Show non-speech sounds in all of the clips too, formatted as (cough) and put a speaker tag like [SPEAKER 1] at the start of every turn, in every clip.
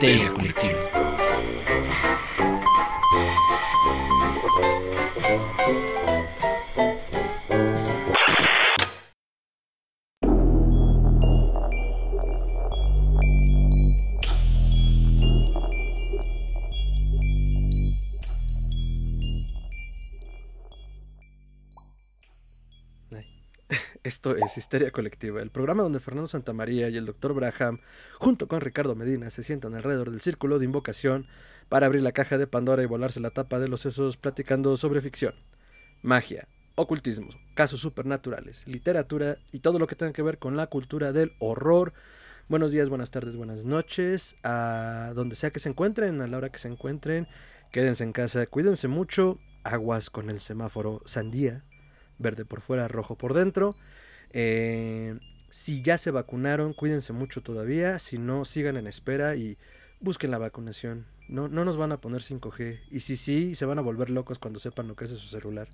[SPEAKER 1] Histeria Colectiva.
[SPEAKER 2] Esto es Histeria Colectiva, el programa donde Fernando Santamaría y el Dr. Braham, junto con Ricardo Medina, se sientan alrededor del círculo de invocación para abrir la caja de Pandora y volarse la tapa de los sesos platicando sobre ficción, magia, ocultismo, casos supernaturales, literatura y todo lo que tenga que ver con la cultura del horror. Buenos días, buenas tardes, buenas noches, a donde sea que se encuentren, a la hora que se encuentren, quédense en casa, cuídense mucho, aguas con el semáforo sandía, verde por fuera, rojo por dentro. Eh, si ya se vacunaron, cuídense mucho todavía. Si no, sigan en espera y busquen la vacunación. No, no nos van a poner 5G. Y si sí, se van a volver locos cuando sepan lo que es su celular.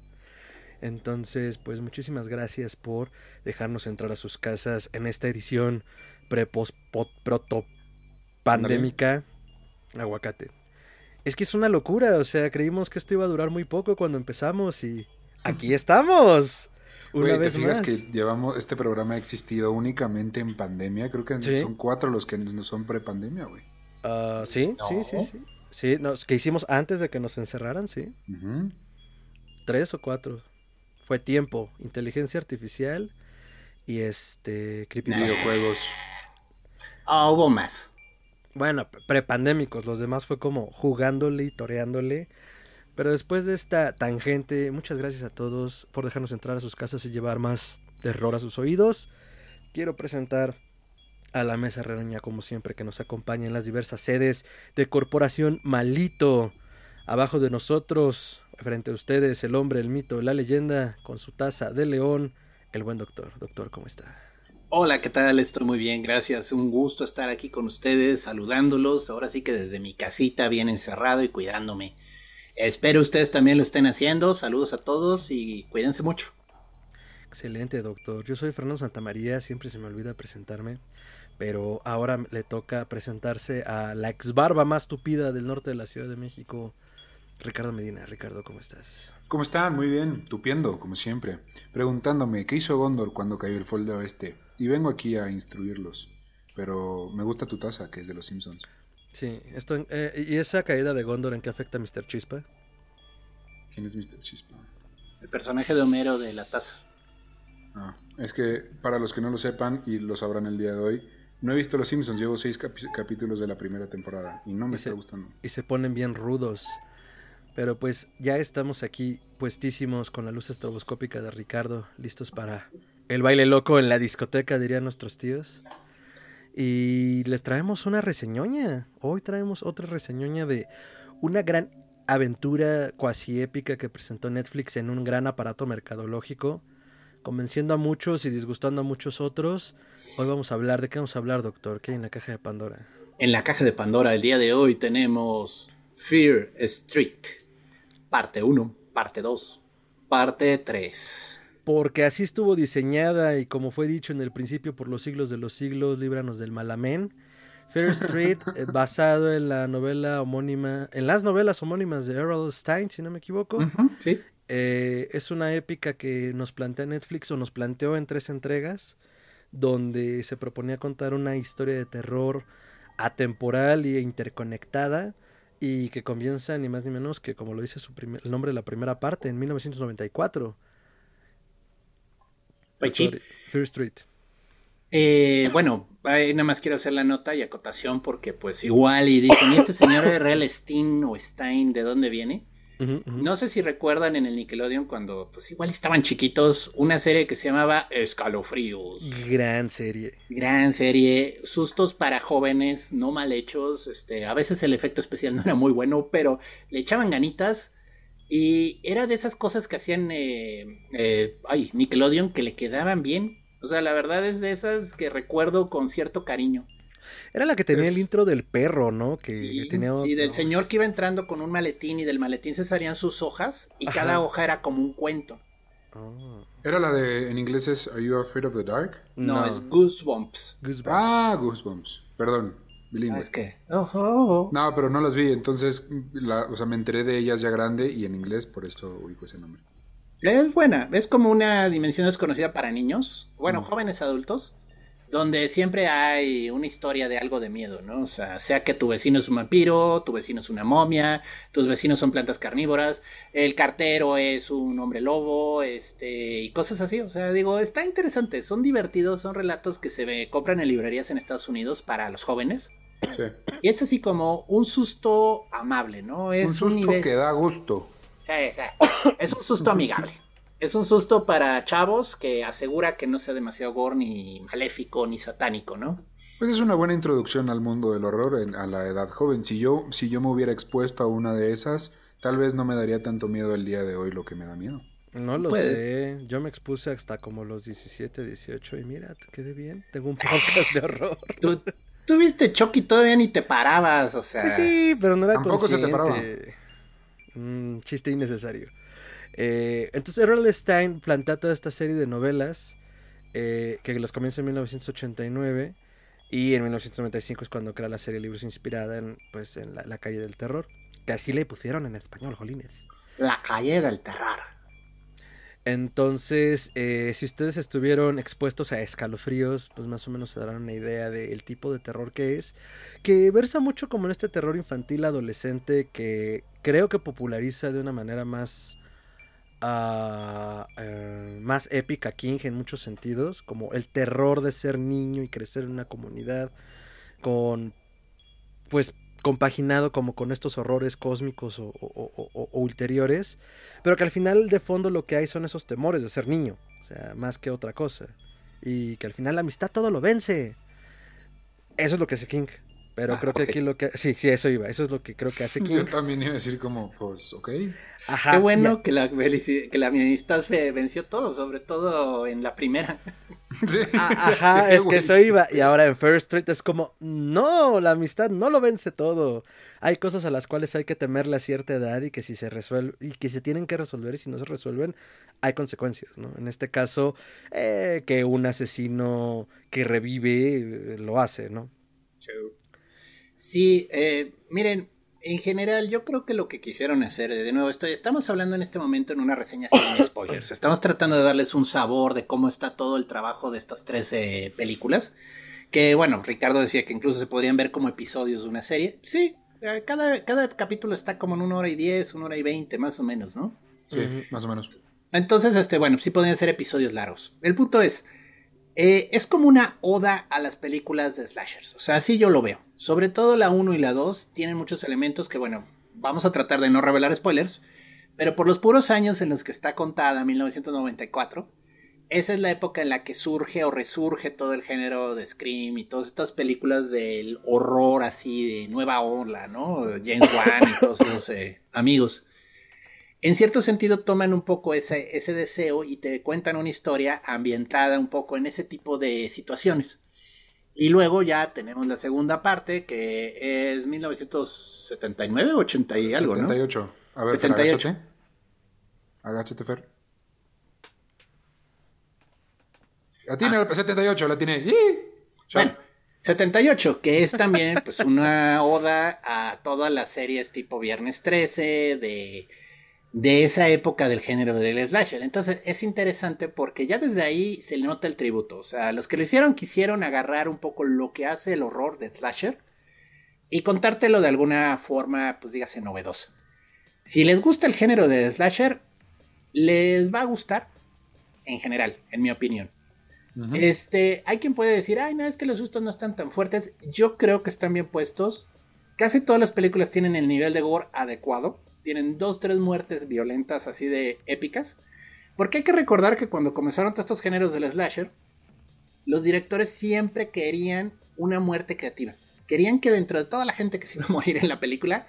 [SPEAKER 2] Entonces, pues muchísimas gracias por dejarnos entrar a sus casas en esta edición pre-post proto pandémica. Aguacate. Es que es una locura, o sea, creímos que esto iba a durar muy poco cuando empezamos y aquí (laughs) estamos. Una vez
[SPEAKER 3] ¿Te fijas
[SPEAKER 2] más.
[SPEAKER 3] que llevamos, este programa ha existido únicamente en pandemia? Creo que
[SPEAKER 2] Sí.
[SPEAKER 3] son cuatro los que no son pre-pandemia, güey.
[SPEAKER 2] Ah, sí, sí, sí, sí. Sí, nos- que hicimos antes de que nos encerraran, sí. Tres o cuatro. Fue tiempo, inteligencia artificial y este creepypastas.
[SPEAKER 3] Videojuegos.
[SPEAKER 1] Ah, hubo más.
[SPEAKER 2] Bueno, pre- prepandémicos, los demás fue como jugándole y toreándole. Pero después de esta tangente, muchas gracias a todos por dejarnos entrar a sus casas y llevar más terror a sus oídos. Quiero presentar a la mesa redoña, como siempre, que nos acompaña en las diversas sedes de Corporación Malito. Abajo de nosotros, frente a ustedes, el hombre, el mito, la leyenda, con su taza de león, el buen doctor. Doctor, ¿cómo está?
[SPEAKER 1] Hola, ¿qué tal? Estoy muy bien, gracias. Un gusto estar aquí con ustedes, saludándolos. Ahora sí que desde mi casita, bien encerrado y cuidándome. Espero ustedes también lo estén haciendo. Saludos a todos y cuídense mucho.
[SPEAKER 2] Excelente, doctor. Yo soy Fernando Santamaría, siempre se me olvida presentarme, pero ahora le toca presentarse a la ex barba más tupida del norte de la Ciudad de México, Ricardo Medina. Ricardo, ¿cómo estás?
[SPEAKER 3] ¿Cómo están? Muy bien. Tupiendo, como siempre. Preguntándome, ¿qué hizo Gondor cuando cayó el folio este? Y vengo aquí a instruirlos. Pero me gusta tu taza, que es de los Simpsons.
[SPEAKER 2] Sí, esto, eh, ¿y esa caída de Gondor en qué afecta a Mr. Chispa?
[SPEAKER 3] ¿Quién es Mr. Chispa?
[SPEAKER 1] El personaje de Homero de la taza.
[SPEAKER 3] Ah, es que para los que no lo sepan y lo sabrán el día de hoy, no he visto Los Simpsons, llevo seis capítulos de la primera temporada y no me
[SPEAKER 2] Y
[SPEAKER 3] está
[SPEAKER 2] se-
[SPEAKER 3] gustando.
[SPEAKER 2] y se ponen bien rudos. Pero pues ya estamos aquí puestísimos con la luz estroboscópica de Ricardo, listos para el baile loco en la discoteca, dirían nuestros tíos. Y les traemos una reseñoña. Hoy traemos otra reseñoña de una gran aventura cuasi épica que presentó Netflix en un gran aparato mercadológico, convenciendo a muchos y disgustando a muchos otros. Hoy vamos a hablar, ¿de qué vamos a hablar, doctor? ¿Qué hay en la caja de Pandora?
[SPEAKER 1] En la caja de Pandora el día de hoy tenemos Fear Street, parte 1, parte 2, parte 3.
[SPEAKER 2] Porque así estuvo diseñada y como fue dicho en el principio por los siglos de los siglos, líbranos del malamén. Fair Street, (laughs) eh, basado en la novela homónima, en las novelas homónimas de Errol Stein, si no me equivoco.
[SPEAKER 1] Sí.
[SPEAKER 2] Eh, es una épica que nos plantea Netflix o nos planteó en tres entregas, donde se proponía contar una historia de terror atemporal e interconectada y que comienza ni más ni menos que, como lo dice su primer- el nombre de la primera parte, en 1994. Doctor, Fear Street.
[SPEAKER 1] Eh, bueno, ahí nada más quiero hacer la nota y acotación porque pues igual y dicen, ¿y este señor R.L. Stein o Stein de dónde viene? No sé si recuerdan en el Nickelodeon cuando pues igual estaban chiquitos una serie que se llamaba Escalofríos.
[SPEAKER 2] Gran serie.
[SPEAKER 1] Gran serie, sustos para jóvenes, no mal hechos, este, a veces el efecto especial no era muy bueno, pero le echaban ganitas y era de esas cosas que hacían eh, eh, ay, Nickelodeon que le quedaban bien. O sea, la verdad es de esas que recuerdo con cierto cariño.
[SPEAKER 2] Era la que tenía
[SPEAKER 3] Es-
[SPEAKER 2] el intro del perro, ¿no? Que
[SPEAKER 1] Sí,
[SPEAKER 2] tenía
[SPEAKER 1] sí, del
[SPEAKER 2] no,
[SPEAKER 1] señor que iba entrando con un maletín y del maletín se salían sus hojas y
[SPEAKER 2] Ajá.
[SPEAKER 1] cada hoja era como un cuento.
[SPEAKER 2] oh,
[SPEAKER 3] Era la de, en inglés es Are You Afraid of the Dark?
[SPEAKER 1] No, es Goosebumps.
[SPEAKER 2] Goosebumps.
[SPEAKER 3] Ah, Goosebumps. Perdón. Bilingüe.
[SPEAKER 1] No, es que. oh, oh, oh.
[SPEAKER 3] No, pero no las vi, entonces, la- o sea, me enteré de ellas ya grande y en inglés, por eso ubico ese nombre.
[SPEAKER 1] Es buena, es como una dimensión desconocida para niños, bueno,
[SPEAKER 3] Mm.
[SPEAKER 1] jóvenes adultos, donde siempre hay una historia de algo de miedo, ¿no? O sea, sea que tu vecino es un vampiro, tu vecino es una momia, tus vecinos son plantas carnívoras, el cartero es un hombre lobo, este, y cosas así. O sea, digo, está interesante, son divertidos, son relatos que se ve- compran en librerías en Estados Unidos para los jóvenes.
[SPEAKER 3] Sí.
[SPEAKER 1] Y es así como un susto amable, ¿no? Es
[SPEAKER 3] un susto
[SPEAKER 1] nivel-
[SPEAKER 3] que da gusto.
[SPEAKER 1] Sí, sí. Es un susto amigable. Es un susto para chavos que asegura que no sea demasiado gore, ni maléfico, ni satánico, ¿no?
[SPEAKER 3] Pues es una buena introducción al mundo del horror en- a la edad joven. Si yo, si yo me hubiera expuesto a una de esas, tal vez no me daría tanto miedo el día de hoy lo que me da miedo.
[SPEAKER 2] No lo
[SPEAKER 1] Puede.
[SPEAKER 2] sé. Yo me expuse hasta como los 17, 18 y mira, te quedé bien. Tengo un podcast de horror. (laughs)
[SPEAKER 1] Tú, tú viste Chucky todavía ni te parabas, o sea.
[SPEAKER 2] Pues sí, pero no era
[SPEAKER 3] Tampoco se te
[SPEAKER 2] consciente. Un chiste innecesario. Eh, entonces R.L. Stein plantea toda esta serie de novelas eh, que los comienza en 1989 y en 1995 es cuando crea la serie de libros inspirada en, pues, en la, la calle del terror. Que así le pusieron en español, jolines.
[SPEAKER 1] La calle del terror.
[SPEAKER 2] Entonces, eh, si ustedes estuvieron expuestos a escalofríos, pues más o menos se darán una idea del tipo de terror que es, que versa mucho como en este terror infantil adolescente que creo que populariza de una manera más, eh, más épica King en muchos sentidos, como el terror de ser niño y crecer en una comunidad con, pues, compaginado como con estos horrores cósmicos o, o- o- o- o ulteriores, pero que al final de fondo lo que hay son esos temores de ser niño, o sea, más que otra cosa, y que al final la amistad todo lo vence. Eso es lo que hace King, pero
[SPEAKER 1] Ah,
[SPEAKER 2] creo que aquí lo que... Sí, sí, eso iba, eso es lo que creo que hace (laughs) King.
[SPEAKER 3] Yo también iba a decir como, pues, ok.
[SPEAKER 2] Ajá,
[SPEAKER 1] Qué bueno que la, que la amistad venció todo, sobre todo en la primera. (laughs)
[SPEAKER 3] Sí,
[SPEAKER 2] Ah, (laughs) Ajá,
[SPEAKER 3] sí,
[SPEAKER 2] es que eso iba. Y ahora en First Street es como, no, la amistad no lo vence todo. Hay cosas a las cuales hay que temerle a cierta edad y que si se resuelve, y que se tienen que resolver y si no se resuelven, hay consecuencias, ¿no? En este caso, eh, que un asesino que revive eh, lo hace, ¿no?
[SPEAKER 1] Sí, eh, miren, en general yo creo que lo que quisieron hacer, de nuevo, estoy, estamos hablando en este momento en una reseña sin (coughs) spoilers. Estamos tratando de darles un sabor de cómo está todo el trabajo de estas tres eh, películas. Que bueno, Ricardo decía que incluso se podrían ver como episodios de una serie. Sí, eh, cada, cada capítulo está como en una hora y diez, una hora y veinte, más o menos, ¿no?
[SPEAKER 3] Sí, más o menos.
[SPEAKER 1] Entonces, este, bueno, sí podrían ser episodios largos. El punto es, eh, es como una oda a las películas de slashers. O sea, así yo lo veo. Sobre todo la 1 y la 2 tienen muchos elementos que, bueno, vamos a tratar de no revelar spoilers. Pero por los puros años en los que está contada, 1994, esa es la época en la que surge o resurge todo el género de Scream y todas estas películas del horror así de nueva ola, ¿no? James Wan y todos esos eh, amigos en cierto sentido toman un poco ese, ese deseo y te cuentan una historia ambientada un poco en ese tipo de situaciones. Y luego ya tenemos la segunda parte que es 1979, 80 y algo,
[SPEAKER 3] 78. A ver, Fer,
[SPEAKER 1] 78.
[SPEAKER 3] agáchate. Agáchate, Fer. La tiene,
[SPEAKER 1] Ah.
[SPEAKER 3] el 78, la tiene.
[SPEAKER 1] Bueno, 78, que es también pues una oda a todas las series tipo Viernes 13, de, de esa época del género del slasher. Entonces es interesante porque ya desde ahí se le nota el tributo. O sea, los que lo hicieron quisieron agarrar un poco lo que hace el horror de slasher y contártelo de alguna forma, pues dígase, novedosa. Si les gusta el género de slasher, les va a gustar en general, en mi opinión. Este, hay quien puede decir, ay, no, es que los sustos no están tan fuertes. Yo creo que están bien puestos. Casi todas las películas tienen el nivel de gore adecuado. Tienen dos, tres muertes violentas así de épicas. Porque hay que recordar que cuando comenzaron todos estos géneros del slasher, los directores siempre querían una muerte creativa. Querían que dentro de toda la gente que se iba a morir en la película,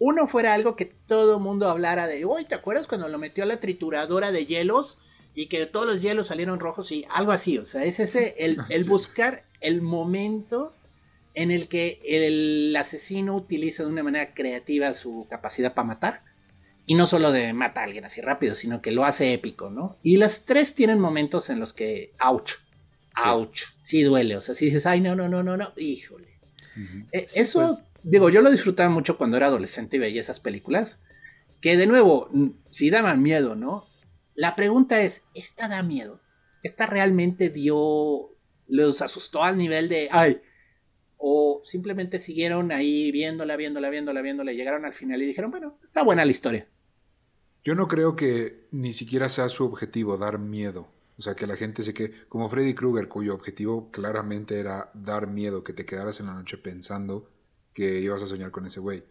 [SPEAKER 1] uno fuera algo que todo el mundo hablara de, uy, ¿te acuerdas cuando lo metió a la trituradora de hielos? y que todos los hielos salieron rojos y algo así, o sea, es ese el, buscar el momento en el que el asesino utiliza de una manera creativa su capacidad para matar y no solo de matar a alguien así rápido, sino que lo hace épico, ¿no? Y las tres tienen momentos en los que, ouch, ouch, sí duele, o sea, si dices, ay, no, no, no, no, no, híjole. Eh, eso, pues. digo, yo lo disfrutaba mucho cuando era adolescente y veía esas películas, que de nuevo, si daban miedo, ¿no? La pregunta es, ¿esta da miedo? ¿Esta realmente dio, los asustó al nivel de, ay, o simplemente siguieron ahí viéndola, viéndola, viéndola, viéndola, y llegaron al final y dijeron, bueno, está buena la historia.
[SPEAKER 3] Yo no creo que ni siquiera sea su objetivo dar miedo. O sea, que la gente se quede, como Freddy Krueger, cuyo objetivo claramente era dar miedo, que te quedaras en la noche pensando que ibas a soñar con ese güey.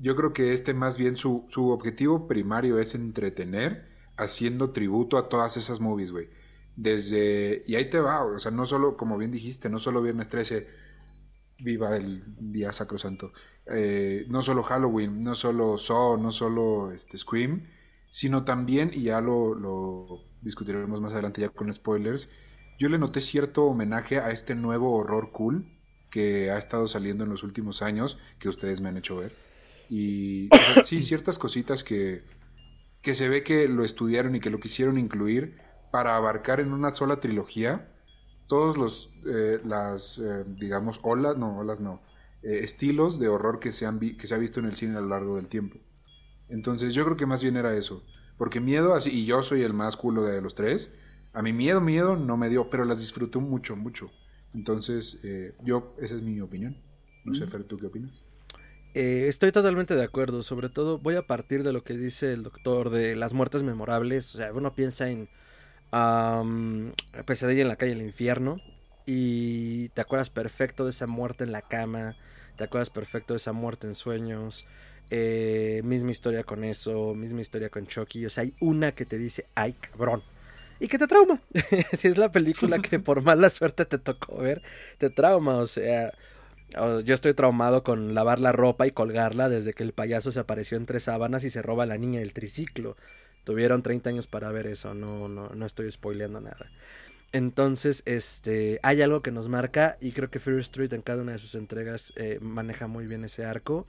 [SPEAKER 3] Yo creo que este más bien su, su objetivo primario es entretener haciendo tributo a todas esas movies, güey. Desde, y ahí te va, o sea, no solo, como bien dijiste, no solo Viernes 13, viva el día sacrosanto, eh, no solo Halloween, no solo Saw, no solo este, Scream, sino también, y ya lo, lo discutiremos más adelante ya con spoilers, yo le noté cierto homenaje a este nuevo horror cool que ha estado saliendo en los últimos años, que ustedes me han hecho ver. Y sí, (coughs) ciertas cositas que, que se ve que lo estudiaron y que lo quisieron incluir para abarcar en una sola trilogía todos los, eh, las, eh, digamos, olas, no, olas no, eh, estilos de horror que se, han que se ha visto en el cine a lo largo del tiempo. Entonces yo creo que más bien era eso. Porque miedo, así, y yo soy el más culo de los tres, a mí miedo, miedo no me dio, pero las disfruté mucho, mucho. Entonces, yo, esa es mi opinión. No sé, Fer, ¿tú qué opinas?
[SPEAKER 2] estoy totalmente de acuerdo. Sobre todo, voy a partir de lo que dice el doctor de las muertes memorables. O sea, uno piensa en um, Pesadilla en la calle del infierno y te acuerdas perfecto de esa muerte en la cama, te acuerdas perfecto de esa muerte en sueños, eh, misma historia con eso, misma historia con Chucky, o sea, hay una que te dice, ay cabrón, y que te trauma, (laughs) si es la película que por mala suerte te tocó ver, te trauma, o sea, yo estoy traumado con lavar la ropa y colgarla desde que el payaso se apareció entre sábanas y se roba a la niña del triciclo. Tuvieron 30 años para ver eso, no, no, no estoy spoileando nada. Entonces, este, hay algo que nos marca y creo que Fear Street en cada una de sus entregas eh, maneja muy bien ese arco.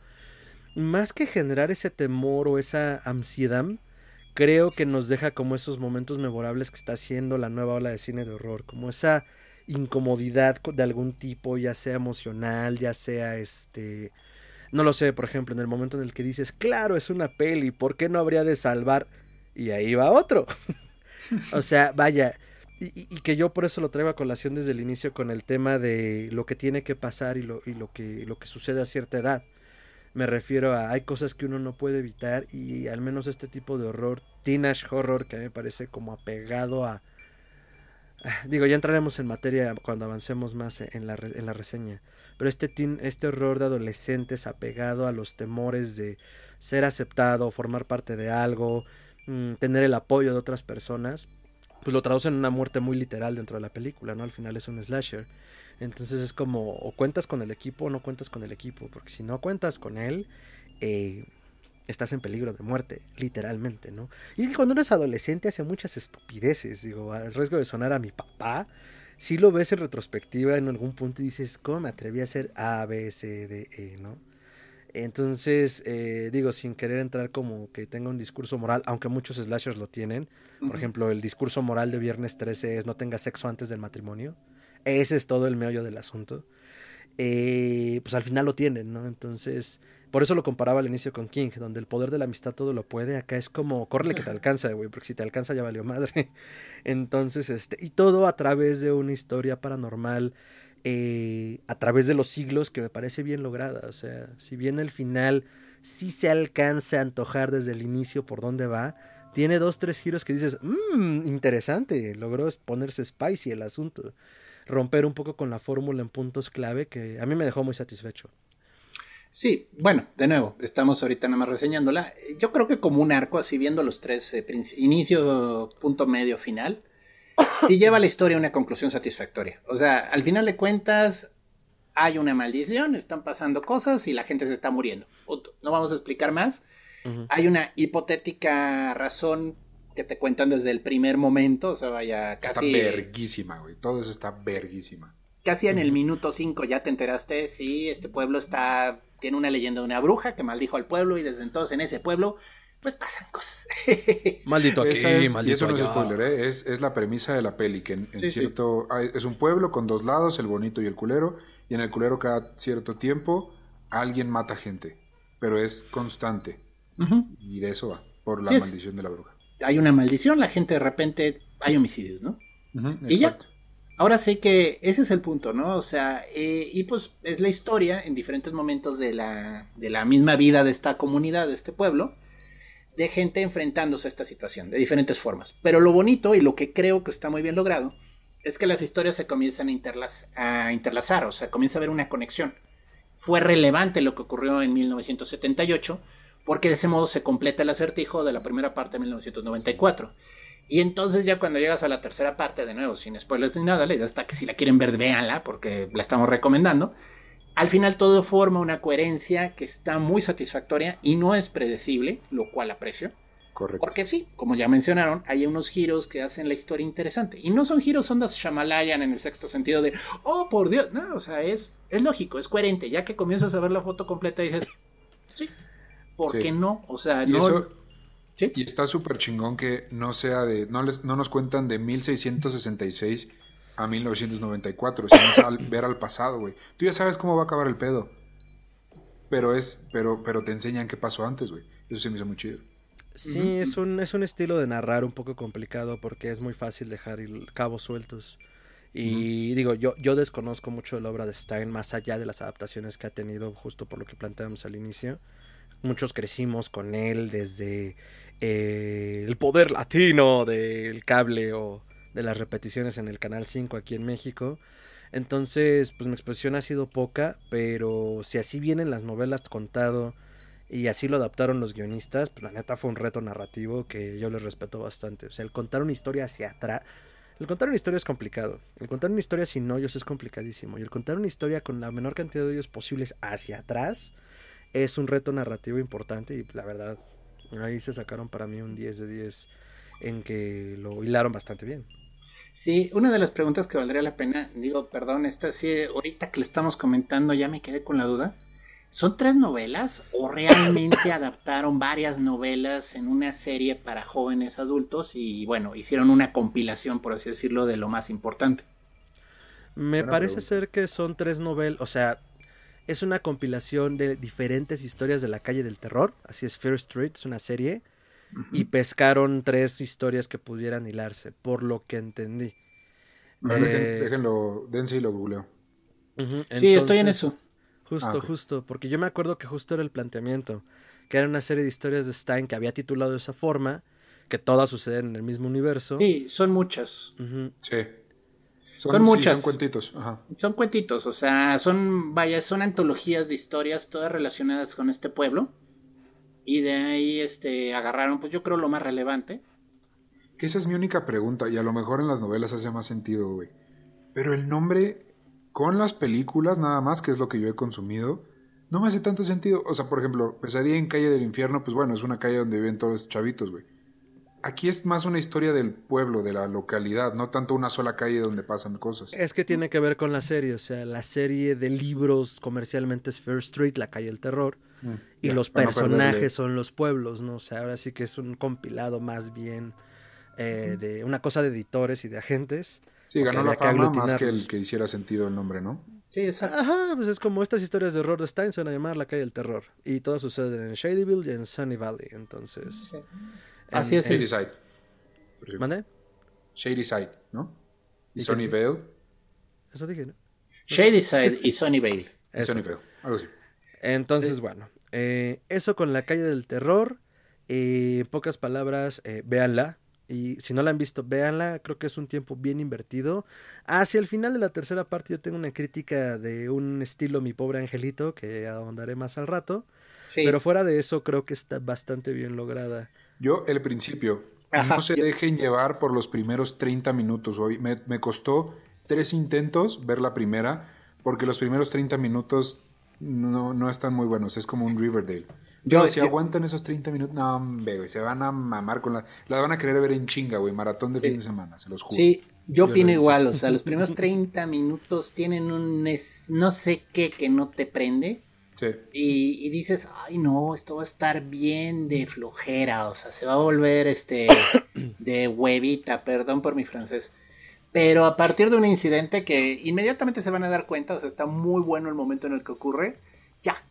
[SPEAKER 2] Más que generar ese temor o esa ansiedad, creo que nos deja como esos momentos memorables que está haciendo la nueva ola de cine de horror, como esa incomodidad de algún tipo, ya sea emocional, ya sea este... No lo sé, por ejemplo, en el momento en el que dices, claro, es una peli, ¿por qué no habría de salvar? Y ahí va otro. (laughs) o sea, vaya, y, que yo por eso lo traigo a colación desde el inicio con el tema de lo que tiene que pasar y lo, y lo, que, lo que sucede a cierta edad. Me refiero a hay cosas que uno no puede evitar y al menos este tipo de horror, teenage horror, que a mí me parece como apegado a... (sighs) Digo, ya entraremos en materia cuando avancemos más en la, en la reseña. Pero este, teen, este horror de adolescentes apegado a los temores de ser aceptado, formar parte de algo, Mm, tener el apoyo de otras personas, pues lo traducen en una muerte muy literal dentro de la película, ¿no? Al final es un slasher. Entonces es como, o cuentas con el equipo o no cuentas con el equipo, porque si no cuentas con él, eh, estás en peligro de muerte, literalmente, ¿no? Y es que cuando eres adolescente hace muchas estupideces, digo, a riesgo de sonar a mi papá, si lo ves en retrospectiva en algún punto y dices, ¿cómo me atreví a hacer A, B, C, D, E, ¿no? Entonces, eh, digo, sin querer entrar como que tenga un discurso moral, aunque muchos slashers lo tienen. Por ejemplo, el discurso moral de Viernes 13 es no tenga sexo antes del matrimonio. Ese es todo el meollo del asunto. Eh, pues al final lo tienen, ¿no? Entonces, por eso lo comparaba al inicio con King, donde el poder de la amistad todo lo puede. Acá es como, córrele que te (laughs) alcanza, güey, porque si te alcanza ya valió madre. (laughs) Entonces, este, y todo a través de una historia paranormal eh, a través de los siglos que me parece bien lograda. O sea, si bien el final sí se alcanza a antojar desde el inicio por dónde va, tiene dos, tres giros que dices, mmm, interesante, logró ponerse spicy el asunto, romper un poco con la fórmula en puntos clave que a mí me dejó muy satisfecho.
[SPEAKER 1] Sí, bueno, de nuevo, estamos ahorita nada más reseñándola. Yo creo que como un arco, así viendo los tres, eh, inicio, punto medio, final, si lleva la historia a una conclusión satisfactoria. O sea, al final de cuentas, hay una maldición, están pasando cosas y la gente se está muriendo. No vamos a explicar más. Hay una hipotética razón que te cuentan desde el primer momento, o sea, vaya casi...
[SPEAKER 3] Está verguísima, güey. Todo eso está verguísima.
[SPEAKER 1] Casi en el minuto 5 ya te enteraste, sí, este pueblo está... Tiene una leyenda de una bruja que maldijo al pueblo y desde entonces en ese pueblo pues pasan cosas. (laughs)
[SPEAKER 2] maldito aquí, es, maldito y
[SPEAKER 3] eso no es spoiler, ¿eh? es, la premisa de la peli, que en, cierto... es un pueblo con dos lados, el bonito y el culero, Y en el culero cada cierto tiempo alguien mata gente, pero es constante. Y de eso va, por la maldición de la bruja.
[SPEAKER 1] Hay una maldición, la gente de repente hay homicidios, ¿no? y ya. Ahora sé que ese es el punto, ¿no? O sea, eh, y pues es la historia en diferentes momentos de la, de la misma vida de esta comunidad, de este pueblo, de gente enfrentándose a esta situación, de diferentes formas. Pero lo bonito y lo que creo que está muy bien logrado es que las historias se comienzan a, a interlazar, o sea, comienza a haber una conexión. Fue relevante lo que ocurrió en 1978 porque de ese modo se completa el acertijo de la primera parte de 1994. Y entonces ya cuando llegas a la tercera parte, de nuevo, sin spoilers ni nada, está que si la quieren ver, véanla, porque la estamos recomendando. Al final todo forma una coherencia que está muy satisfactoria y no es predecible, lo cual aprecio.
[SPEAKER 3] Correcto.
[SPEAKER 1] Porque sí, como ya mencionaron, hay unos giros que hacen la historia interesante. Y no son giros ondas Shamalayan en el sexto sentido de, oh, por Dios. No, o sea, es, es lógico, es coherente. Ya que comienzas a ver la foto completa y dices, sí, ¿por qué no? O sea, no.
[SPEAKER 3] Y está súper chingón que no sea de. No, les, no nos cuentan de 1666 a 1994, sino al, ver al pasado, güey. Tú ya sabes cómo va a acabar el pedo. Pero es. Pero, pero te enseñan qué pasó antes, güey. Eso se me hizo muy chido.
[SPEAKER 2] Sí, es un, es un estilo de narrar un poco complicado porque es muy fácil dejar cabos sueltos. Y digo, yo, yo desconozco mucho de la obra de Stein, más allá de las adaptaciones que ha tenido, justo por lo que planteamos al inicio. Muchos crecimos con él desde eh, el poder latino del cable o de las repeticiones en el Canal 5 aquí en México. Entonces, pues mi exposición ha sido poca, pero si así vienen las novelas contado y así lo adaptaron los guionistas, pues la neta fue un reto narrativo que yo les respeto bastante. O sea, el contar una historia hacia atrás. El contar una historia es complicado. El contar una historia sin hoyos es complicadísimo. Y el contar una historia con la menor cantidad de hoyos posibles hacia atrás es un reto narrativo importante y la verdad Ahí se sacaron para mí un 10 de 10 en que lo hilaron bastante bien.
[SPEAKER 1] Sí, una de las preguntas que valdría la pena, digo, perdón, esta sí, ahorita que le estamos comentando ya me quedé con la duda. ¿Son tres novelas o realmente (coughs) adaptaron varias novelas en una serie para jóvenes adultos y bueno, hicieron una compilación, por así decirlo, de lo más importante?
[SPEAKER 2] Me parece ser que son tres novelas, o sea, es una compilación de diferentes historias de la calle del terror, así es Fear Street, es una serie, y pescaron tres historias que pudieran hilarse, por lo que entendí.
[SPEAKER 3] Eh, déjenlo, dense y lo googleo.
[SPEAKER 1] sí, estoy en eso.
[SPEAKER 2] Justo, ah, justo, porque yo me acuerdo que justo era el planteamiento, que era una serie de historias de Stein que había titulado de esa forma, que todas suceden en el mismo universo.
[SPEAKER 1] Sí, son muchas.
[SPEAKER 3] Sí.
[SPEAKER 1] Son, muchas.
[SPEAKER 3] son cuentitos.
[SPEAKER 1] Son cuentitos, o sea, son, vaya, son antologías de historias, todas relacionadas con este pueblo. Y de ahí este, agarraron, pues yo creo, lo más relevante.
[SPEAKER 3] Que esa es mi única pregunta, y a lo mejor en las novelas hace más sentido, güey. Pero el nombre, con las películas nada más, que es lo que yo he consumido, no me hace tanto sentido. O sea, por ejemplo, Pesadilla en Calle del Infierno, pues bueno, es una calle donde viven todos los chavitos, güey. Aquí es más una historia del pueblo, de la localidad, no tanto una sola calle donde pasan cosas.
[SPEAKER 2] Es que tiene que ver con la serie, o sea, la serie de libros comercialmente es First Street, la calle del terror, mm, y los personajes son los pueblos, ¿no? O sea, ahora sí que es un compilado más bien eh, de una cosa de editores y de agentes.
[SPEAKER 3] Sí, ganó la fama más que el que hiciera sentido el nombre, ¿no?
[SPEAKER 1] Sí, exacto.
[SPEAKER 2] Ajá, pues es como estas historias de horror de Stein se van a llamar La calle del terror. Y todas suceden en Shadyville y en Sunny Valley, entonces... Sí.
[SPEAKER 1] Así es.
[SPEAKER 3] Shady Side.
[SPEAKER 2] ¿Mande?
[SPEAKER 3] Shady Side, ¿no? ¿Y Sunny Vale?
[SPEAKER 2] Eso dije, ¿no?
[SPEAKER 1] Shady Side y Sunny Vale.
[SPEAKER 3] Sunny Vale, algo así.
[SPEAKER 2] Entonces, bueno, eh, eso con la calle del terror. Eh, en pocas palabras, eh, véanla. Y si no la han visto, véanla. Creo que es un tiempo bien invertido. Hacia el final de la tercera parte, yo tengo una crítica de un estilo Mi Pobre Angelito, que ahondaré más al rato. Pero fuera de eso, creo que está bastante bien lograda.
[SPEAKER 3] Yo, el principio, no se dejen llevar por los primeros 30 minutos. Hoy me, me, costó tres intentos ver la primera, porque los primeros 30 minutos no, no están muy buenos. Es como un Riverdale. Yo, si aguantan esos 30 minutos, no, güey, se van a mamar con la. La van a querer ver en chinga, güey, maratón de fin de semana, se los juro.
[SPEAKER 1] Sí, yo, opino igual, o sea, los (laughs) primeros 30 minutos tienen un no sé qué que no te prende. Y, dices, ay no, esto va a estar bien de flojera, o sea, se va a volver este (coughs) de huevita, perdón por mi francés. Pero a partir de un incidente que inmediatamente se van a dar cuenta, o sea, está muy bueno el momento en el que ocurre, ya.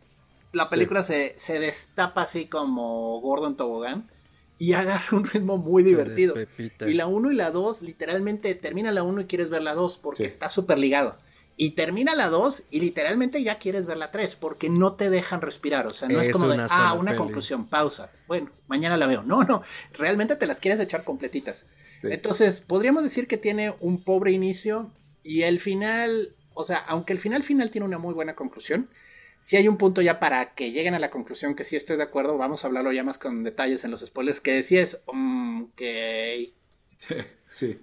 [SPEAKER 1] La película se, se, destapa así como Gordon Tobogán y (laughs) agarra un ritmo muy divertido. Y la 1 y la 2, literalmente termina la 1 y quieres ver la 2 porque está súper ligado. Y termina la 2 y literalmente ya quieres ver la 3 porque no te dejan respirar. O sea, no es, como de, ah, una conclusión, pausa. Bueno, mañana la veo. No, no, realmente te las quieres echar completitas. Entonces, podríamos decir que tiene un pobre inicio y el final, o sea, aunque el final final tiene una muy buena conclusión, si hay un punto ya para que lleguen a la conclusión que sí estoy de acuerdo, vamos a hablarlo ya más con detalles en los spoilers, que sí es, um, que... Sí.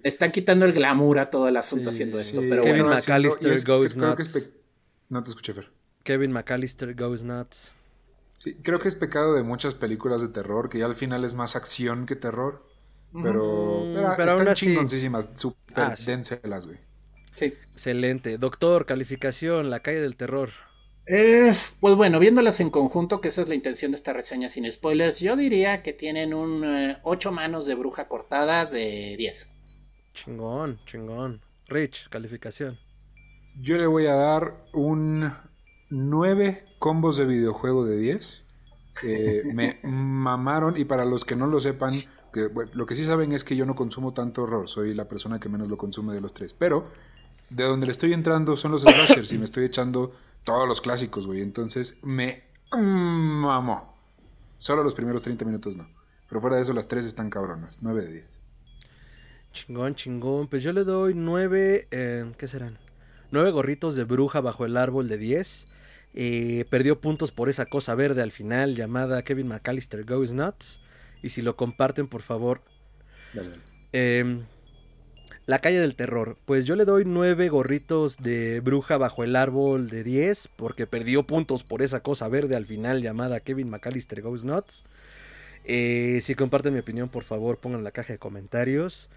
[SPEAKER 1] Están quitando el glamour a todo el asunto haciendo esto. Pero
[SPEAKER 2] Kevin McAllister goes nuts.
[SPEAKER 3] No te escuché, Fer.
[SPEAKER 2] Kevin McAllister goes nuts.
[SPEAKER 3] Sí, creo que es pecado de muchas películas de terror, que ya al final es más acción que terror. Pero, pero, pero están chingoncísimas, súper ah, güey.
[SPEAKER 2] Sí. Excelente. Doctor, calificación, La calle del terror.
[SPEAKER 1] Es, pues bueno, viéndolas en conjunto, que esa es la intención de esta reseña sin spoilers, yo diría que tienen un 8 eh, manos de bruja cortada de 10.
[SPEAKER 2] Chingón, chingón. Rich, calificación.
[SPEAKER 3] Yo le voy a dar un 9 combos de videojuego de 10. (laughs) me mamaron y para los que no lo sepan, que, lo que sí saben es que yo no consumo tanto horror, soy la persona que menos lo consume de los tres, pero de donde le estoy entrando son los slashers y me estoy echando todos los clásicos, güey, entonces me mamó. Solo los primeros 30 minutos no, pero fuera de eso las tres están cabronas, 9 de 10.
[SPEAKER 2] Chingón, chingón. Pues yo le doy nueve, eh, ¿qué serán? Nueve gorritos de bruja bajo el árbol de 10. Eh, perdió puntos por esa cosa verde al final llamada Kevin McAllister Goes Nuts. Y si lo comparten, por favor. Em, la calle del terror. Pues yo le doy nueve gorritos de bruja bajo el árbol de 10. Porque perdió puntos por esa cosa verde al final llamada Kevin McAllister Goes Nuts. Eh, si comparten mi opinión, por favor, pongan en la caja de comentarios.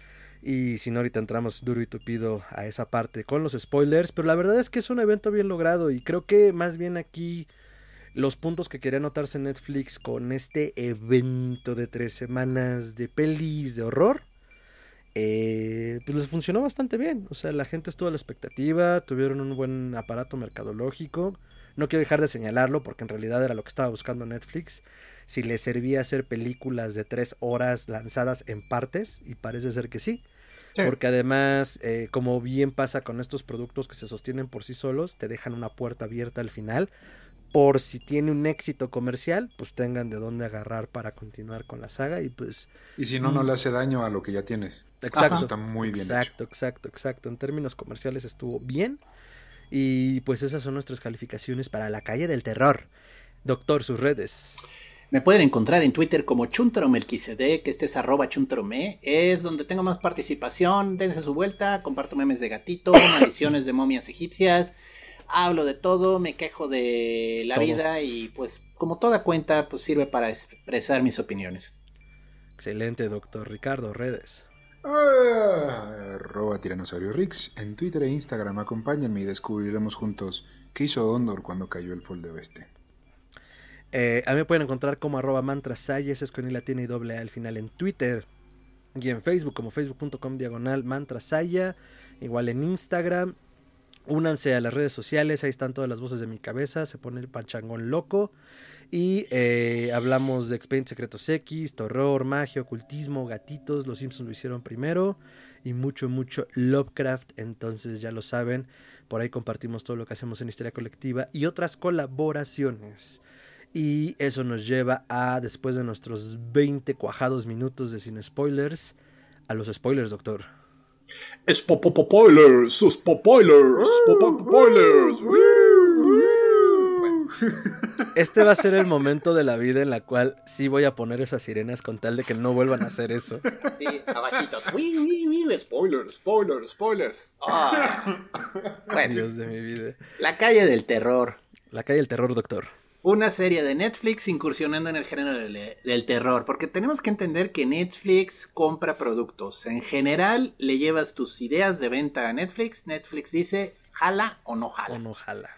[SPEAKER 2] Y si no, ahorita entramos duro y tupido a esa parte con los spoilers. Pero la verdad es que es un evento bien logrado. Y creo que más bien aquí los puntos que quería notarse Netflix con este evento de tres semanas de pelis de horror. Eh, pues les funcionó bastante bien. O sea, la gente estuvo a la expectativa. Tuvieron un buen aparato mercadológico. No quiero dejar de señalarlo porque en realidad era lo que estaba buscando Netflix si les servía hacer películas de tres horas lanzadas en partes, y parece ser que sí. Porque además, eh, como bien pasa con estos productos que se sostienen por sí solos, te dejan una puerta abierta al final. Por si tiene un éxito comercial, pues tengan de dónde agarrar para continuar con la saga y pues...
[SPEAKER 3] Y si no, no mm. le hace daño a lo que ya tienes. Exacto. Está muy bien.
[SPEAKER 2] Exacto, exacto, exacto. En términos comerciales estuvo bien. Y pues esas son nuestras calificaciones para la calle del terror. Doctor, sus redes.
[SPEAKER 1] Me pueden encontrar en Twitter como que este es arroba chuntarome. Es donde tengo más participación. Dense su vuelta. Comparto memes de gatito, (coughs) maldiciones de momias egipcias. Hablo de todo, me quejo de la vida y pues como toda cuenta, pues sirve para expresar mis opiniones.
[SPEAKER 2] Excelente, doctor Ricardo, redes.
[SPEAKER 3] Ah, arroba tiranosaurio Rix en Twitter e Instagram. Acompáñenme y descubriremos juntos qué hizo Ondor cuando cayó el Folde Oeste.
[SPEAKER 2] Eh, a mí me pueden encontrar como arroba mantrasaya, es con I latina y doble A al final en Twitter. Y en Facebook como facebook.com diagonal mantrasaya. Igual en Instagram. Únanse a las redes sociales, ahí están todas las voces de mi cabeza, se pone el panchangón loco. Y eh, hablamos de Expedientes Secretos X, terror, magia, ocultismo, gatitos, los Simpsons lo hicieron primero. Y mucho, mucho Lovecraft, entonces ya lo saben. Por ahí compartimos todo lo que hacemos en Historia Colectiva y otras colaboraciones. Y eso nos lleva a, después de nuestros 20 cuajados minutos de sin spoilers, a los spoilers, doctor. Spoilers, sus spoilers, spoilers. Este va a ser el momento de la vida en la cual sí voy a poner esas sirenas con tal de que no vuelvan a hacer eso.
[SPEAKER 1] Sí, abajitos. Spoilers, spoilers, spoilers. Ah. (laughs)
[SPEAKER 2] Dios de mi vida.
[SPEAKER 1] La calle del terror.
[SPEAKER 2] La calle del terror, doctor
[SPEAKER 1] una serie de Netflix incursionando en el género del, terror, porque tenemos que entender que Netflix compra productos. En general, le llevas tus ideas de venta a Netflix, Netflix dice, jala o no jala.
[SPEAKER 2] O no jala.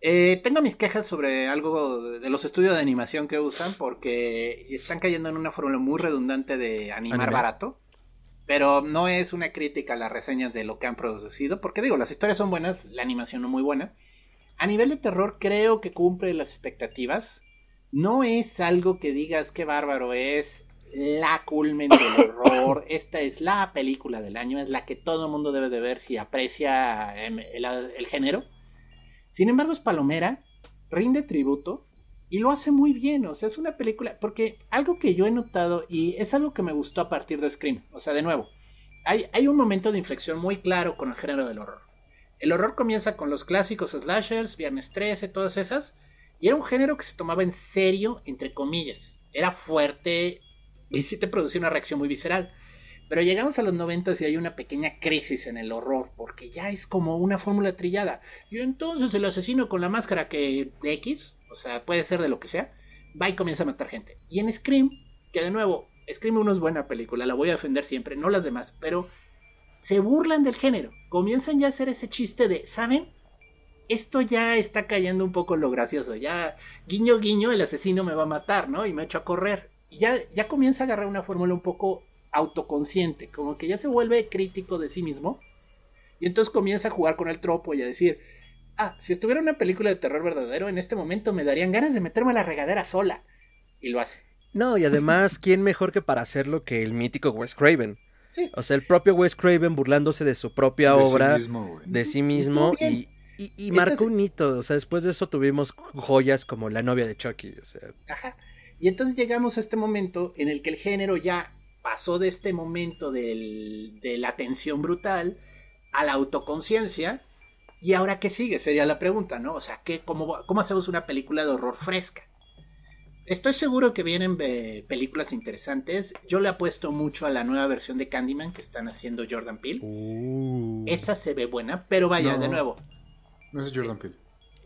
[SPEAKER 1] Eh, tengo mis quejas sobre algo de los estudios de animación que usan, porque están cayendo en una fórmula muy redundante de animar barato. Pero no es una crítica a las reseñas de lo que han producido, porque digo, las historias son buenas, la animación no muy buena. A nivel de terror creo que cumple las expectativas. No es algo que digas que bárbaro, es la culmen del (laughs) horror. Esta es la película del año, es la que todo el mundo debe de ver si aprecia em, el, el género. Sin embargo, es palomera, rinde tributo y lo hace muy bien, o sea, es una película, porque algo que yo he notado y es algo que me gustó a partir de Scream, o sea, de nuevo, hay, hay un momento de inflexión muy claro con el género del horror. El horror comienza con los clásicos slashers, Viernes 13, todas esas, y era un género que se tomaba en serio, entre comillas. Era fuerte y sí te producía una reacción muy visceral. Pero llegamos a los 90 y hay una pequeña crisis en el horror, porque ya es como una fórmula trillada. Y entonces el asesino con la máscara que X, o sea, puede ser de lo que sea, va y comienza a matar gente. Y en Scream, que de nuevo, Scream 1 es buena película, la voy a defender siempre, no las demás, pero se burlan del género. Comienzan ya a hacer ese chiste de, ¿saben? Esto ya está cayendo un poco lo gracioso. Ya, guiño, guiño, el asesino me va a matar, ¿no? Y me echo a correr. Y ya, ya comienza a agarrar una fórmula un poco autoconsciente, como que ya se vuelve crítico de sí mismo. Y entonces comienza a jugar con el tropo y a decir, ah, si estuviera una película de terror verdadero, en este momento me darían ganas de meterme a la regadera sola. Y lo hace.
[SPEAKER 2] No, y además, ¿quién mejor que para hacerlo que el mítico Wes Craven?
[SPEAKER 1] Sí.
[SPEAKER 2] O sea, el propio Wes Craven burlándose de su propia obra, de sí mismo, y, y, marcó un hito. O sea, después de eso tuvimos joyas como La novia de Chucky. O sea.
[SPEAKER 1] Ajá. Y entonces llegamos a este momento en el que el género ya pasó de este momento del, de la tensión brutal a la autoconciencia ¿Y ahora qué sigue? Sería la pregunta, ¿no? O sea, ¿qué, cómo, ¿cómo hacemos una película de horror fresca? Estoy seguro que vienen eh, películas interesantes. Yo le apuesto mucho a la nueva versión de Candyman que están haciendo Jordan Peele.
[SPEAKER 2] Uh.
[SPEAKER 1] Esa se ve buena, pero vaya, de nuevo.
[SPEAKER 3] No es Jordan Peele.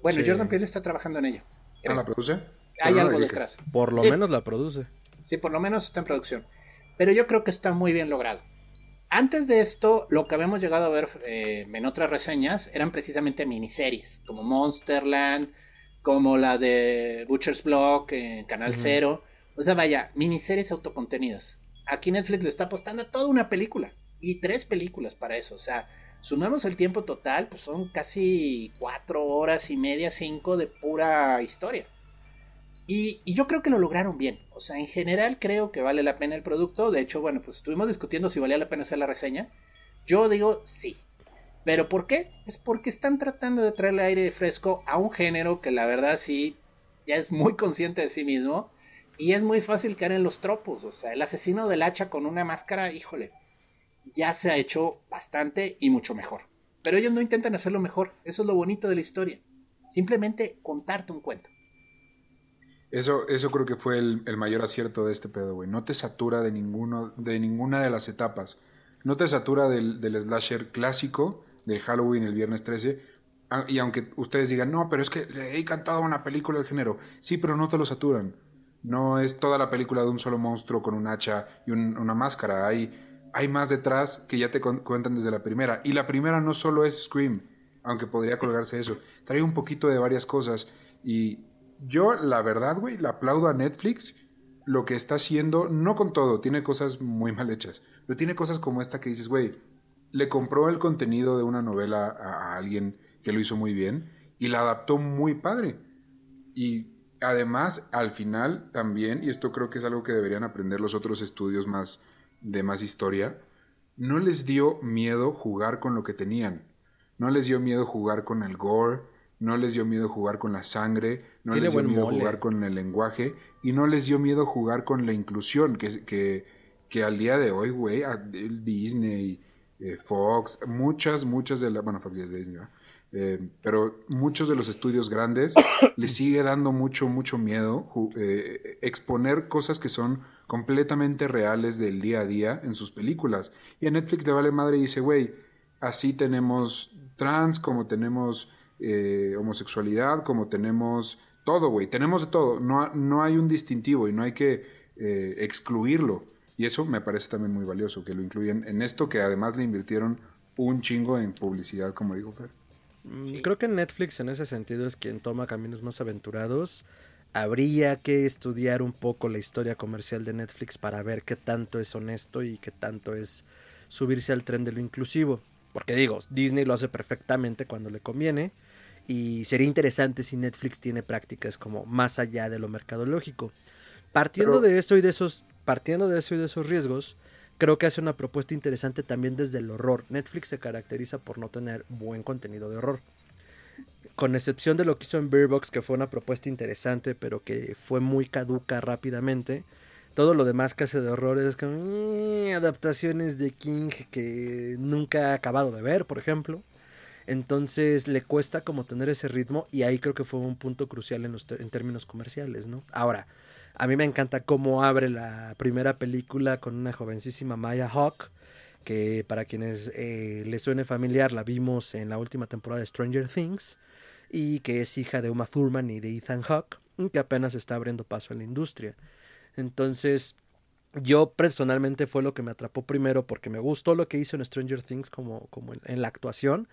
[SPEAKER 1] Bueno, Jordan Peele está trabajando en ello.
[SPEAKER 3] ¿Ah, la produce?
[SPEAKER 1] Hay algo detrás.
[SPEAKER 2] Por lo menos la produce.
[SPEAKER 1] Sí, por lo menos está en producción. Pero yo creo que está muy bien logrado. Antes de esto, lo que habíamos llegado a ver eh, en otras reseñas eran precisamente miniseries, como Monsterland, como la de Butcher's Block en Canal Cero. O sea, vaya, miniseries autocontenidas. Aquí Netflix le está apostando a toda una película. Y tres películas para eso. O sea, sumamos el tiempo total, pues son casi cuatro horas y media, cinco de pura historia. Y, yo creo que lo lograron bien. O sea, en general creo que vale la pena el producto. De hecho, bueno, pues estuvimos discutiendo si valía la pena hacer la reseña. Yo digo sí. ¿Pero por qué? Es porque están tratando de traerle aire fresco a un género que la verdad sí ya es muy consciente de sí mismo. Y es muy fácil caer en los tropos. O sea, el asesino del hacha con una máscara, híjole, ya se ha hecho bastante y mucho mejor. Pero ellos no intentan hacerlo mejor. Eso es lo bonito de la historia. Simplemente contarte un cuento.
[SPEAKER 3] Eso, eso creo que fue el, mayor acierto de este pedo, güey. No te satura de, ninguno, de ninguna de las etapas. No te satura del, del slasher clásico, del Halloween el viernes 13. Ah, y aunque ustedes digan, no, pero es que le he cantado una película del género. Sí, pero no te lo saturan. No es toda la película de un solo monstruo con un hacha y una máscara. Hay, hay más detrás que ya te cuentan desde la primera. Y la primera no solo es Scream, aunque podría colgarse eso. Trae un poquito de varias cosas. Y yo, la verdad, güey, le aplaudo a Netflix lo que está haciendo, no con todo, tiene cosas muy mal hechas, pero tiene cosas como esta que dices, güey, le compró el contenido de una novela a, alguien que lo hizo muy bien y la adaptó muy padre. Y además, al final también, y esto creo que es algo que deberían aprender los otros estudios más de más historia, no les dio miedo jugar con lo que tenían. No les dio miedo jugar con el gore, no les dio miedo jugar con la sangre, no les dio miedo jugar con el lenguaje y no les dio miedo jugar con la inclusión, que, que, que al día de hoy, güey, Disney, eh, Fox, muchas, muchas de las, bueno, Fox es Disney, eh, pero muchos de los estudios grandes (coughs) les sigue dando mucho, mucho miedo eh, exponer cosas que son completamente reales del día a día en sus películas. Y a Netflix le vale madre y dice, güey, así tenemos trans, como tenemos eh, homosexualidad, como tenemos todo, güey. Tenemos de todo. No, no hay un distintivo y no hay que excluirlo. Y eso me parece también muy valioso, que lo incluyen en esto, que además le invirtieron un chingo en publicidad, como dijo Fer.
[SPEAKER 2] Mm, creo que Netflix en ese sentido es quien toma caminos más aventurados. Habría que estudiar un poco la historia comercial de Netflix para ver qué tanto es honesto y qué tanto es subirse al tren de lo inclusivo. Porque digo, Disney lo hace perfectamente cuando le conviene. Y sería interesante si Netflix tiene prácticas como más allá de lo mercadológico. Partiendo de eso y de esos, partiendo de eso y de esos riesgos, creo que hace una propuesta interesante también desde el horror. Netflix se caracteriza por no tener buen contenido de horror. Con excepción de lo que hizo en Beer Box, que fue una propuesta interesante, pero que fue muy caduca rápidamente. Todo lo demás que hace de horror es como eh, adaptaciones de King que nunca ha acabado de ver, por ejemplo. Entonces le cuesta como tener ese ritmo y ahí creo que fue un punto crucial en, los en términos comerciales, ¿no? Ahora, a mí me encanta cómo abre la primera película con una jovencísima Maya Hawk, que para quienes eh, les suene familiar la vimos en la última temporada de Stranger Things y que es hija de Uma Thurman y de Ethan Hawke, que apenas está abriendo paso en la industria. Entonces, yo personalmente fue lo que me atrapó primero porque me gustó lo que hizo en Stranger Things como, como en la actuación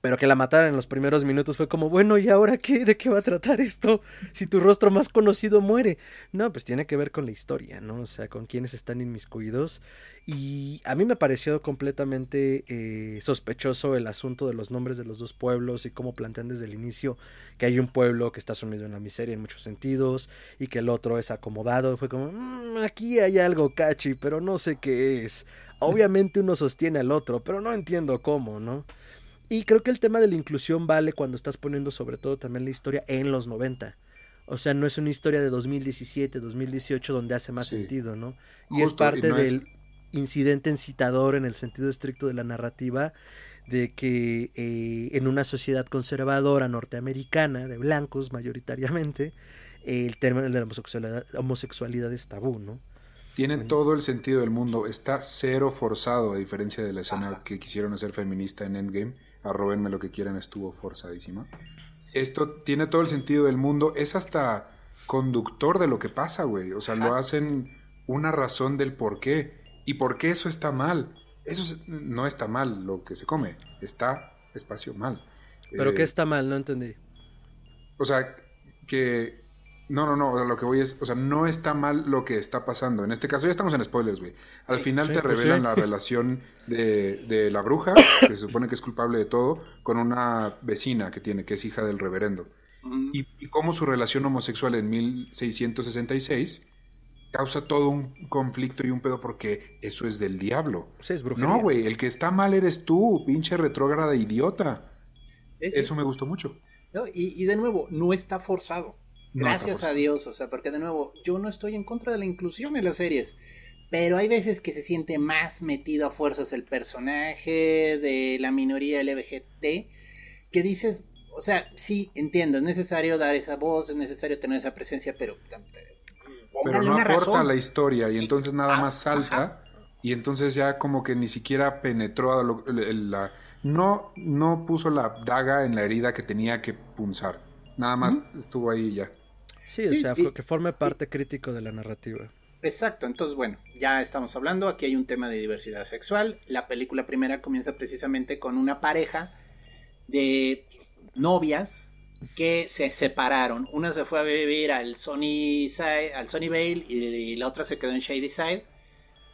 [SPEAKER 2] pero que la mataran en los primeros minutos fue como, bueno, ¿y ahora qué? ¿De qué va a tratar esto? Si tu rostro más conocido muere. No, pues tiene que ver con la historia, ¿no? O sea, con quienes están inmiscuidos. Y a mí me pareció completamente eh, sospechoso el asunto de los nombres de los dos pueblos y cómo plantean desde el inicio que hay un pueblo que está sumido en la miseria en muchos sentidos y que el otro es acomodado. Fue como, mm, aquí hay algo cachi, pero no sé qué es. Obviamente uno sostiene al otro, pero no entiendo cómo, ¿no? Y creo que el tema de la inclusión vale cuando estás poniendo sobre todo también la historia en los 90. O sea, no es una historia de 2017, 2018 donde hace más sentido, ¿no? Y es parte del incidente incitador en el sentido estricto de la narrativa de que eh, en una sociedad conservadora norteamericana, de blancos mayoritariamente, el término de la homosexualidad, homosexualidad es tabú, ¿no?
[SPEAKER 3] Tiene todo el sentido del mundo, está cero forzado a diferencia de la escena que quisieron hacer feminista en Endgame arrobenme lo que quieran, estuvo forzadísima. Esto tiene todo el sentido del mundo, es hasta conductor de lo que pasa, güey. O sea, lo hacen una razón del por qué. ¿Y por qué eso está mal? Eso no está mal lo que se come, está espacio mal.
[SPEAKER 2] ¿Pero qué eh, está mal? No entendí.
[SPEAKER 3] O sea, que no, no, no, lo que voy es, o sea, no está mal lo que está pasando. En este caso ya estamos en spoilers, güey. Al final te pues revelan la (laughs) relación de, de, la bruja, que se supone que es culpable de todo, con una vecina que tiene, que es hija del reverendo. y, y, cómo su relación homosexual en 1666 causa todo un conflicto y un pedo porque eso es del diablo.
[SPEAKER 2] Sí, es
[SPEAKER 3] no, güey, el que está mal eres tú, pinche retrógrada idiota. Eso me gustó mucho.
[SPEAKER 1] y, y de nuevo, no está forzado. Gracias a Dios, o sea, porque de nuevo, yo no estoy en contra de la inclusión en las series, pero hay veces que se siente más metido a fuerzas el personaje de la minoría LGBT, que dices, o sea, sí, entiendo, es necesario dar esa voz, es necesario tener esa presencia, pero...
[SPEAKER 3] Pero no aporta la historia y entonces nada más salta y entonces ya como que ni siquiera penetró la... No, no puso la daga en la herida que tenía que punzar. Nada más estuvo ahí y ya.
[SPEAKER 2] Sí, o sea, que forme parte crítico de la narrativa.
[SPEAKER 1] Exacto, entonces bueno, ya estamos hablando, aquí hay un tema de diversidad sexual. La película primera comienza precisamente con una pareja de novias que se separaron. Una se fue a vivir al Sony, al Sony Vale y, la otra se quedó en Shady Side.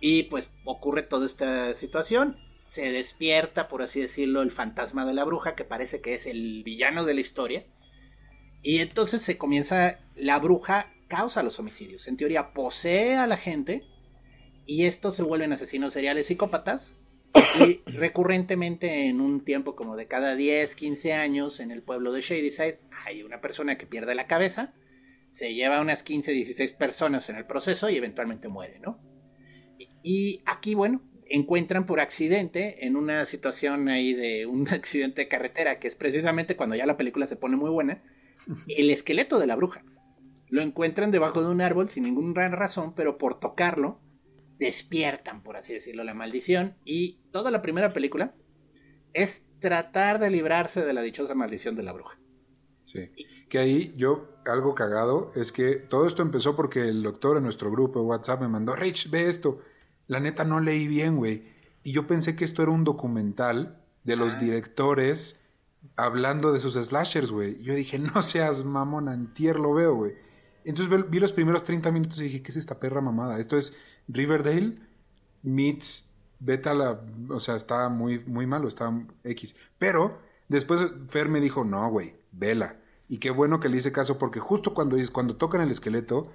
[SPEAKER 1] Y pues ocurre toda esta situación. Se despierta, por así decirlo, el fantasma de la bruja, que parece que es el villano de la historia. Y entonces se comienza, la bruja causa los homicidios. En teoría posee a la gente y estos se vuelven asesinos seriales psicópatas. Y (coughs) recurrentemente en un tiempo como de cada 10, 15 años en el pueblo de Shadyside hay una persona que pierde la cabeza, se lleva unas 15, 16 personas en el proceso y eventualmente muere, ¿no? Y aquí, bueno, encuentran por accidente en una situación ahí de un (laughs) accidente de carretera, que es precisamente cuando ya la película se pone muy buena, el esqueleto de la bruja. Lo encuentran debajo de un árbol sin ninguna razón, pero por tocarlo despiertan, por así decirlo, la maldición. Y toda la primera película es tratar de librarse de la dichosa maldición de la bruja.
[SPEAKER 3] Sí. Que ahí yo, algo cagado, es que todo esto empezó porque el doctor en nuestro grupo de WhatsApp me mandó, Rich, ve esto. La neta no leí bien, güey. Y yo pensé que esto era un documental de los ah. directores hablando de sus slashers, güey. Yo dije, no seas mamón, antier lo veo, güey. Entonces vi los primeros 30 minutos y dije, ¿qué es esta perra mamada? Esto es Riverdale meets vete a la, o sea, está muy, muy malo, está X. Pero después Fer me dijo, no, güey, vela. Y qué bueno que le hice caso porque justo cuando, cuando tocan el esqueleto,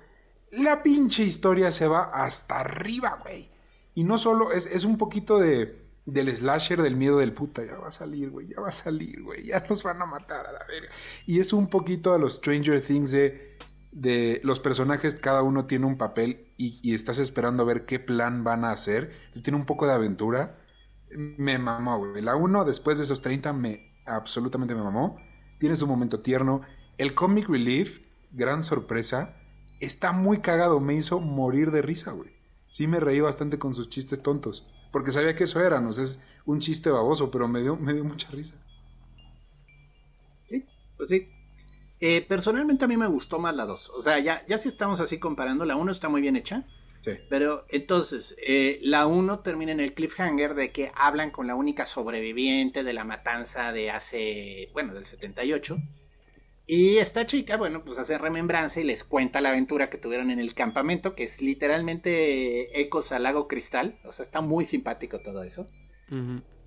[SPEAKER 3] la pinche historia se va hasta arriba, güey. Y no solo, es, es un poquito de, del slasher del miedo del puta, ya va a salir, güey, ya va a salir, güey, ya nos van a matar a la verga. Y es un poquito a los Stranger Things de, de los personajes, cada uno tiene un papel y, y estás esperando a ver qué plan van a hacer. Tiene un poco de aventura. Me mamó, güey. La uno, después de esos 30, me absolutamente me mamó. Tiene su momento tierno. El comic relief, gran sorpresa, está muy cagado. Me hizo morir de risa, güey. Sí me reí bastante con sus chistes tontos. Porque sabía que eso era, no sé, es un chiste baboso, pero me dio, me dio mucha risa.
[SPEAKER 1] Sí, pues sí. Eh, personalmente a mí me gustó más la 2. O sea, ya, ya si estamos así comparando, la 1 está muy bien hecha.
[SPEAKER 3] Sí.
[SPEAKER 1] Pero entonces, eh, la 1 termina en el cliffhanger de que hablan con la única sobreviviente de la matanza de hace, bueno, del 78. Y esta chica, bueno, pues hace remembranza y les cuenta la aventura que tuvieron en el campamento, que es literalmente ecos al lago Cristal. O sea, está muy simpático todo eso.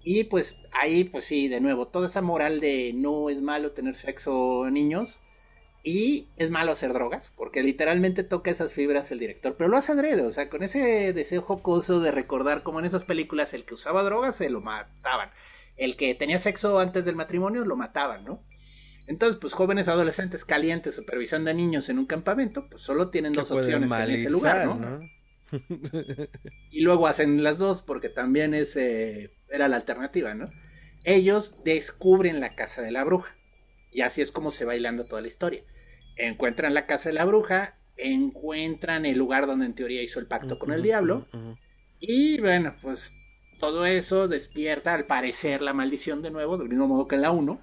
[SPEAKER 1] Y pues ahí, pues sí, de nuevo, toda esa moral de no es malo tener sexo niños y es malo hacer drogas, porque literalmente toca esas fibras el director, pero lo hace adrede, o sea, con ese deseo jocoso de recordar como en esas películas el que usaba drogas se lo mataban, el que tenía sexo antes del matrimonio lo mataban, ¿no? Entonces, pues jóvenes adolescentes calientes supervisando a niños en un campamento, pues solo tienen dos opciones en ese lugar, ¿no?
[SPEAKER 2] ¿no?
[SPEAKER 1] Y luego hacen las dos porque también es, eh, era la alternativa, ¿no? Ellos descubren la casa de la bruja. Y así es como se va hilando toda la historia. Encuentran la casa de la bruja, encuentran el lugar donde en teoría hizo el pacto con el diablo. Y bueno, pues todo eso despierta al parecer la maldición de nuevo, del mismo modo que en la 1.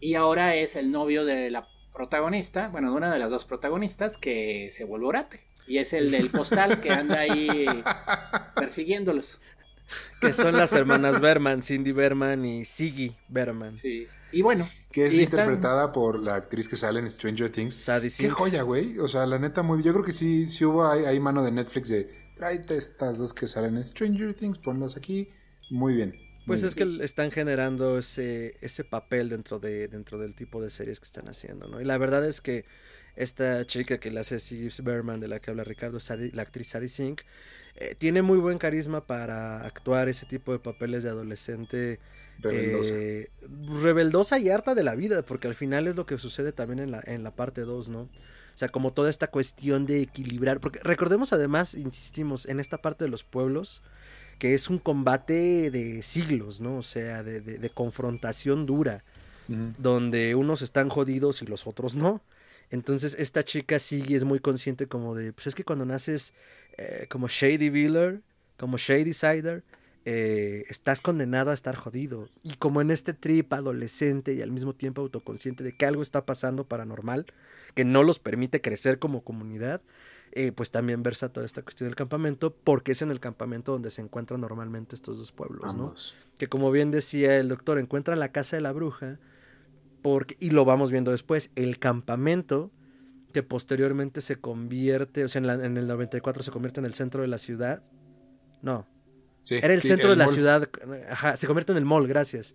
[SPEAKER 1] Y ahora es el novio de la protagonista, bueno, de una de las dos protagonistas, que se vuelve orate. Y es el del postal que anda ahí (laughs) persiguiéndolos.
[SPEAKER 2] Que son las hermanas Berman, Cindy Berman y Siggy Berman.
[SPEAKER 1] Sí. Y bueno.
[SPEAKER 3] Que es
[SPEAKER 1] están-
[SPEAKER 3] interpretada por la actriz que sale en Stranger Things.
[SPEAKER 2] Sadie
[SPEAKER 3] Qué joya, güey. O sea, la neta, muy. Yo creo que sí, sí hubo ahí, ahí mano de Netflix de tráete estas dos que salen en Stranger Things, ponlas aquí. Muy bien.
[SPEAKER 2] Pues es que están generando ese, ese papel dentro, de, dentro del tipo de series que están haciendo, ¿no? Y la verdad es que esta chica que le hace Siggy Berman, de la que habla Ricardo, Sadie- la actriz Sadie Sink, eh, tiene muy buen carisma para actuar ese tipo de papeles de adolescente
[SPEAKER 3] Rebeldosa.
[SPEAKER 2] eh, rebeldosa y harta de la vida, porque al final es lo que sucede también en la, en la parte 2, ¿no? O sea, como toda esta cuestión de equilibrar, porque recordemos además, insistimos, en esta parte de los pueblos, que es un combate de siglos, ¿no? O sea, de, de- de confrontación dura, donde unos están jodidos y los otros no. Entonces esta chica sí es muy consciente como de, pues es que cuando naces eh, como Shady Wheeler, como Shady Sider, eh, estás condenado a estar jodido. Y como en este trip adolescente y al mismo tiempo autoconsciente de que algo está pasando paranormal, que no los permite crecer como comunidad, eh, pues también versa toda esta cuestión del campamento, porque es en el campamento donde se encuentran normalmente estos dos pueblos, ¿no? Que como bien decía el doctor, encuentra la casa de la bruja, porque, y lo vamos viendo después, el campamento que posteriormente se convierte, o sea, en, la- en el 94 se convierte en el centro de la ciudad. No,
[SPEAKER 3] Sí,
[SPEAKER 2] era el
[SPEAKER 3] sí,
[SPEAKER 2] centro de la ciudad, ajá, se convierte en el mall, gracias.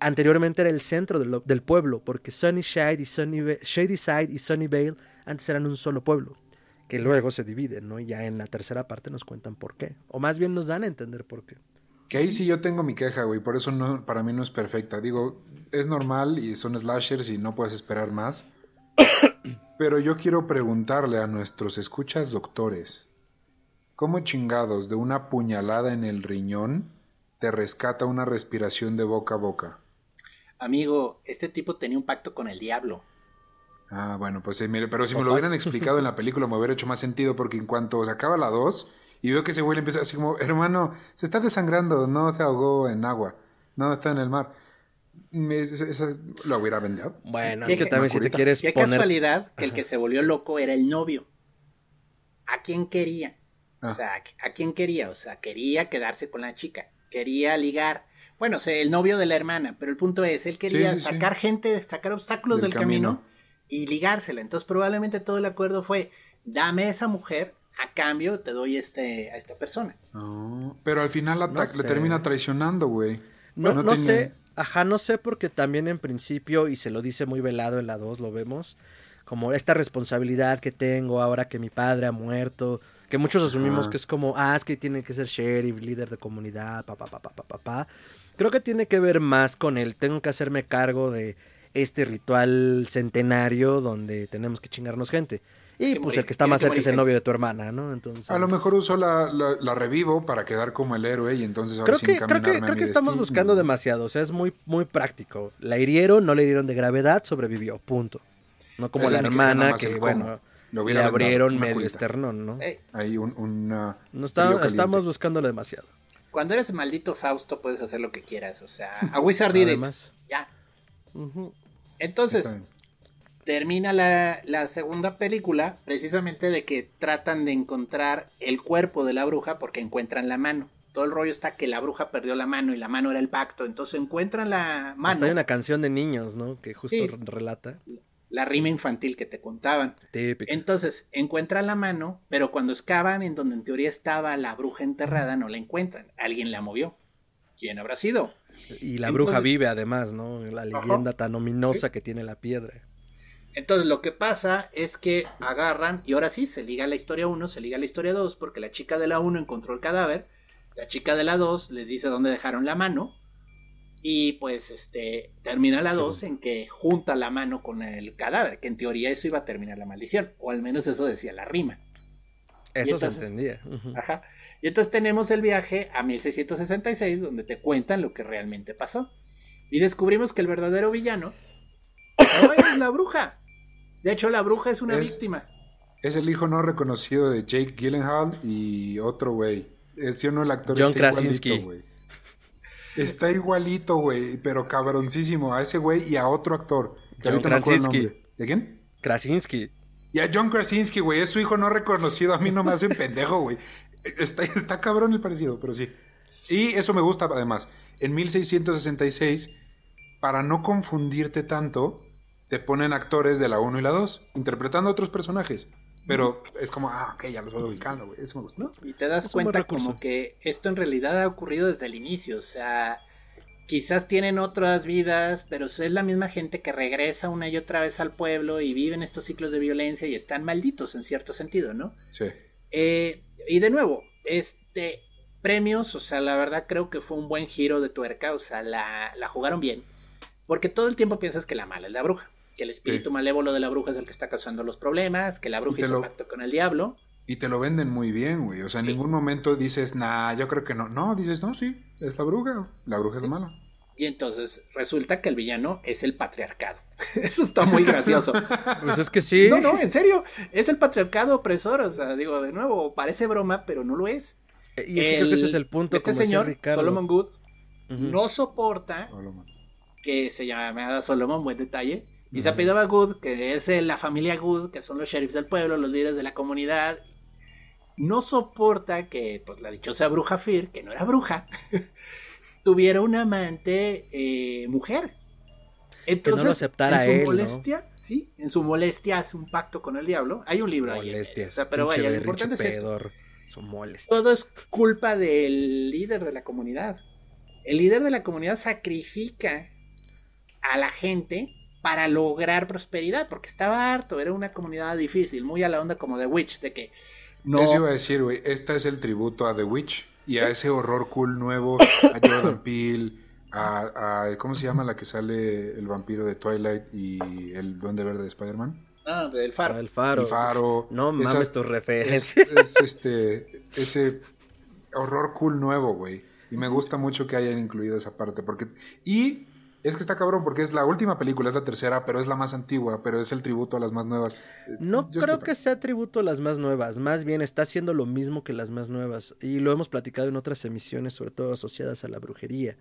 [SPEAKER 2] Anteriormente era el centro del, del pueblo, porque Sunnyside y Sunny, Shadyside y Sunnyvale antes eran un solo pueblo, que luego se dividen, ¿no? Y ya en la tercera parte nos cuentan por qué, o más bien nos dan a entender por qué.
[SPEAKER 3] Que ahí sí yo tengo mi queja, güey. Por eso no, para mí no es perfecta. Digo, es normal y son slashers y no puedes esperar más. (coughs) Pero yo quiero preguntarle a nuestros escuchas doctores. ¿Cómo chingados de una puñalada en el riñón te rescata una respiración de boca a boca?
[SPEAKER 1] Amigo, este tipo tenía un pacto con el diablo.
[SPEAKER 3] Ah, bueno, pues sí, mire, pero si me lo hubieran explicado en (laughs) la película me hubiera hecho más sentido porque en cuanto se acaba la 2 y veo que ese güey le empieza así como, hermano, se está desangrando, no se ahogó en agua, no está en el mar. Me- esa- lo hubiera vendido.
[SPEAKER 2] Bueno,
[SPEAKER 1] ¿Qué-
[SPEAKER 2] es que también si te quieres
[SPEAKER 1] Qué
[SPEAKER 2] poner
[SPEAKER 1] casualidad que el que se volvió loco era el novio. ¿A quién quería?
[SPEAKER 3] Ah.
[SPEAKER 1] O sea, ¿a quién quería? O sea, quería quedarse con la chica, quería ligar. Bueno, o sea, el novio de la hermana, pero el punto es, él quería
[SPEAKER 3] Sí, sí, sí.
[SPEAKER 1] sacar gente, sacar obstáculos del,
[SPEAKER 3] Del
[SPEAKER 1] camino.
[SPEAKER 3] camino.
[SPEAKER 1] Y ligársela. Entonces probablemente todo el acuerdo fue, dame esa mujer a cambio te doy este, a esta persona.
[SPEAKER 3] pero al final la le termina traicionando, güey.
[SPEAKER 2] No, no, sé, ajá, no sé porque también en principio, y se lo dice muy velado en la 2, lo vemos, como esta responsabilidad que tengo ahora que mi padre ha muerto, que muchos asumimos que es como, ah, es que tiene que ser sheriff, líder de comunidad, papá, papá, papá, papá. Creo que tiene que ver más con el tengo que hacerme cargo de este ritual centenario donde tenemos que chingarnos gente. Y pues el que está más cerca es el novio de tu hermana, ¿no? Entonces...
[SPEAKER 3] A lo mejor uso la, la, revivo para quedar como el héroe y entonces ahora
[SPEAKER 2] creo que, creo que, creo que estamos buscando demasiado, o sea, es muy, muy práctico. La hirieron, no le hirieron de gravedad, sobrevivió, punto. No como la hermana que, bueno, le abrieron medio externón, ¿no?
[SPEAKER 3] Hay un, una...
[SPEAKER 2] No está, estamos buscándolo demasiado.
[SPEAKER 1] Cuando eres maldito Fausto puedes hacer lo que quieras, o sea, a Wizard (laughs) Ya. Entonces, termina la, segunda película precisamente de que tratan de encontrar el cuerpo de la bruja porque encuentran la mano. Todo el rollo está que la bruja perdió la mano y la mano era el pacto. Entonces encuentran la mano. Hasta
[SPEAKER 2] hay una canción de niños, ¿no? Que justo relata.
[SPEAKER 1] La rima infantil que te contaban. Entonces encuentran la mano, pero cuando excavan en donde en teoría estaba la bruja enterrada, no la encuentran. Alguien la movió. ¿Quién habrá sido?
[SPEAKER 2] Y la bruja vive además, ¿no? La leyenda tan ominosa que tiene la piedra.
[SPEAKER 1] Entonces lo que pasa es que agarran, y ahora sí, se liga la historia 1, se liga la historia 2, porque la chica de la 1 encontró el cadáver, la chica de la 2 les dice dónde dejaron la mano, y pues este termina la 2 en que junta la mano con el cadáver, que en teoría eso iba a terminar la maldición, o al menos eso decía la rima.
[SPEAKER 2] Eso se entendía.
[SPEAKER 1] Ajá. Y entonces tenemos el viaje a 1666, donde te cuentan lo que realmente pasó. Y descubrimos que el verdadero villano no es la bruja. De hecho, la bruja es una víctima.
[SPEAKER 3] Es el hijo no reconocido de Jake Gyllenhaal y otro güey. Es no el actor
[SPEAKER 2] John Krasinski.
[SPEAKER 3] Está igualito, güey, pero cabroncísimo a ese güey y a otro actor.
[SPEAKER 2] John Krasinski.
[SPEAKER 3] ¿De quién?
[SPEAKER 2] Krasinski.
[SPEAKER 3] Y a John Krasinski, güey, es su hijo no reconocido. A mí no me hacen pendejo, güey. Está, está cabrón el parecido, pero sí. Y eso me gusta además. En 1666, para no confundirte tanto, te ponen actores de la 1 y la 2, interpretando a otros personajes. Pero es como, ah, ok, ya los voy ubicando, güey. Eso me gusta.
[SPEAKER 1] Y te das cuenta como que esto en realidad ha ocurrido desde el inicio. O sea, quizás tienen otras vidas, pero es la misma gente que regresa una y otra vez al pueblo y viven estos ciclos de violencia y están malditos en cierto sentido, ¿no?
[SPEAKER 3] Sí.
[SPEAKER 1] Eh, y de nuevo, este premios, o sea, la verdad creo que fue un buen giro de tuerca, o sea, la, la jugaron bien. Porque todo el tiempo piensas que la mala es la bruja que el espíritu malévolo de la bruja es el que está causando los problemas, que la bruja hizo pacto con el diablo.
[SPEAKER 3] Y te lo venden muy bien, güey. O sea, en ningún momento dices, nah, yo creo que no. No, dices, no, sí, es la bruja. La bruja es mala.
[SPEAKER 1] Y entonces resulta que el villano es el patriarcado. (laughs) Eso está muy gracioso.
[SPEAKER 2] pues es que sí.
[SPEAKER 1] No, no, en serio. Es el patriarcado opresor. O sea, digo, de nuevo, parece broma, pero no lo es.
[SPEAKER 2] Eh, y es que creo que ese es el punto.
[SPEAKER 1] Este señor, Solomon Good, no soporta que se llame Solomon, buen detalle, y se apellidaba Good, que es la familia Good, que son los sheriffs del pueblo, los líderes de la comunidad. No soporta que pues, la dichosa bruja Fir, que no era bruja, (laughs) tuviera una amante eh, mujer.
[SPEAKER 2] Entonces, que no lo aceptara
[SPEAKER 1] en su molestia, sí, en su molestia hace un pacto con el diablo. Hay un libro ahí. O sea, pero vaya, lo importante es esto. Todo es culpa del líder de la comunidad. El líder de la comunidad sacrifica a la gente para lograr prosperidad, porque estaba harto, era una comunidad difícil, muy a la onda como The Witch, de que
[SPEAKER 3] no... Eso iba a decir, güey, este es el tributo a The Witch y a ese horror cool nuevo, (coughs) a Jordan Peele, a, ¿cómo se llama la que sale el vampiro de Twilight y el duende verde de Spider-Man?
[SPEAKER 1] Ah, del faro.
[SPEAKER 2] Ah, el faro.
[SPEAKER 3] El faro.
[SPEAKER 2] No mames tus referencias.
[SPEAKER 3] Es, (laughs) este, ese horror cool nuevo, güey. Y me gusta mucho que hayan incluido esa parte. Porque, y es que está cabrón porque es la última película, es la tercera, pero es la más antigua, pero es el tributo a las más nuevas.
[SPEAKER 2] No creo que sea tributo a las más nuevas, más bien está haciendo lo mismo que las más nuevas. Y lo hemos platicado en otras emisiones, sobre todo asociadas a la brujería.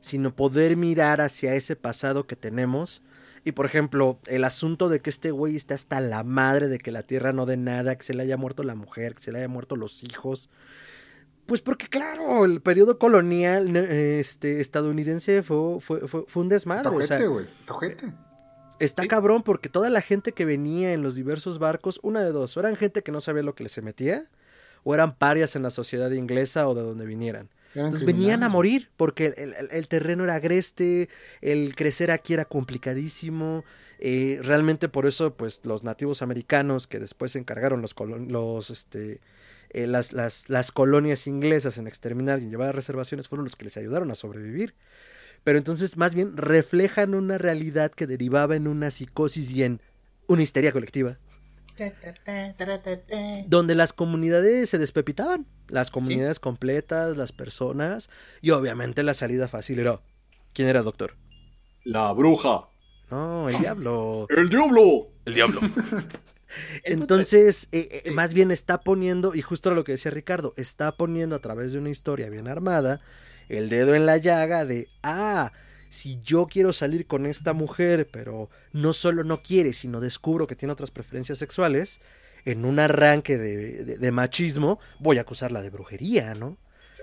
[SPEAKER 2] Sino poder mirar hacia ese pasado que tenemos. Y por ejemplo, el asunto de que este güey está hasta la madre de que la tierra no dé nada, que se le haya muerto la mujer, que se le haya muerto los hijos. Pues porque, claro, el periodo colonial este, estadounidense fue, fue, fue, un desmadre.
[SPEAKER 3] Tojete, güey. Tojete.
[SPEAKER 2] Está cabrón porque toda la gente que venía en los diversos barcos, una de dos, o eran gente que no sabía lo que les se metía, o eran parias en la sociedad inglesa o de donde vinieran. Entonces venían a morir porque el, terreno era agreste, el crecer aquí era complicadísimo. Eh, realmente por eso, pues los nativos americanos que después se encargaron los, los este, eh, las, las, las, colonias inglesas en exterminar y en llevar a reservaciones fueron los que les ayudaron a sobrevivir. Pero entonces más bien reflejan una realidad que derivaba en una psicosis y en una histeria colectiva. Donde las comunidades se despepitaban, las comunidades completas, las personas, y obviamente la salida fácil era, ¿quién era doctor?
[SPEAKER 1] La bruja.
[SPEAKER 2] No, el diablo. (laughs)
[SPEAKER 1] el diablo.
[SPEAKER 2] El diablo. (laughs) Entonces, eh, eh, más bien está poniendo, y justo lo que decía Ricardo, está poniendo a través de una historia bien armada el dedo en la llaga de, ah, si yo quiero salir con esta mujer, pero no solo no quiere, sino descubro que tiene otras preferencias sexuales, en un arranque de, machismo, voy a acusarla de brujería, ¿no?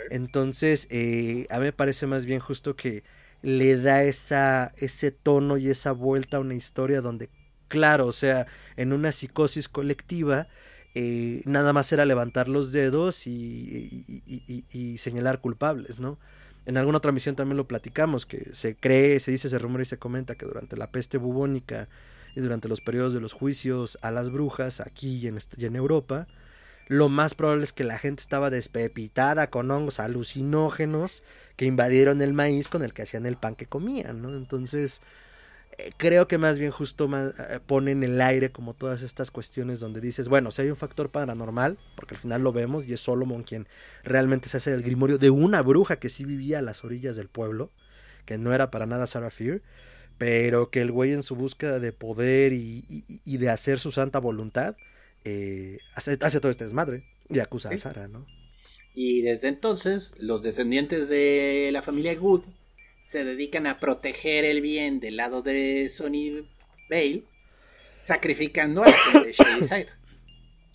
[SPEAKER 2] Entonces, eh, a mí me parece más bien justo que le da esa, ese tono y esa vuelta a una historia donde, claro, o sea, en una psicosis colectiva, eh, nada más era levantar los dedos y, señalar culpables, ¿no? En alguna otra misión también lo platicamos, que se cree, se dice, se rumora y se comenta que durante la peste bubónica y durante los periodos de los juicios a las brujas aquí y en, y en Europa, lo más probable es que la gente estaba despepitada con hongos alucinógenos que invadieron el maíz con el que hacían el pan que comían, ¿no? Entonces, creo que más bien justo eh, pone en el aire como todas estas cuestiones donde dices, bueno, si hay un factor paranormal, porque al final lo vemos y es Solomon quien realmente se hace el grimorio de una bruja que sí vivía a las orillas del pueblo, que no era para nada Sarah Fear, pero que el güey en su búsqueda de poder y, de hacer su santa voluntad, eh, hace, todo este desmadre y acusa a Sarah, ¿no?
[SPEAKER 1] Y desde entonces, los descendientes de la familia Good se dedican a proteger el bien del lado de Sony Bale, sacrificando a la de (coughs) Shady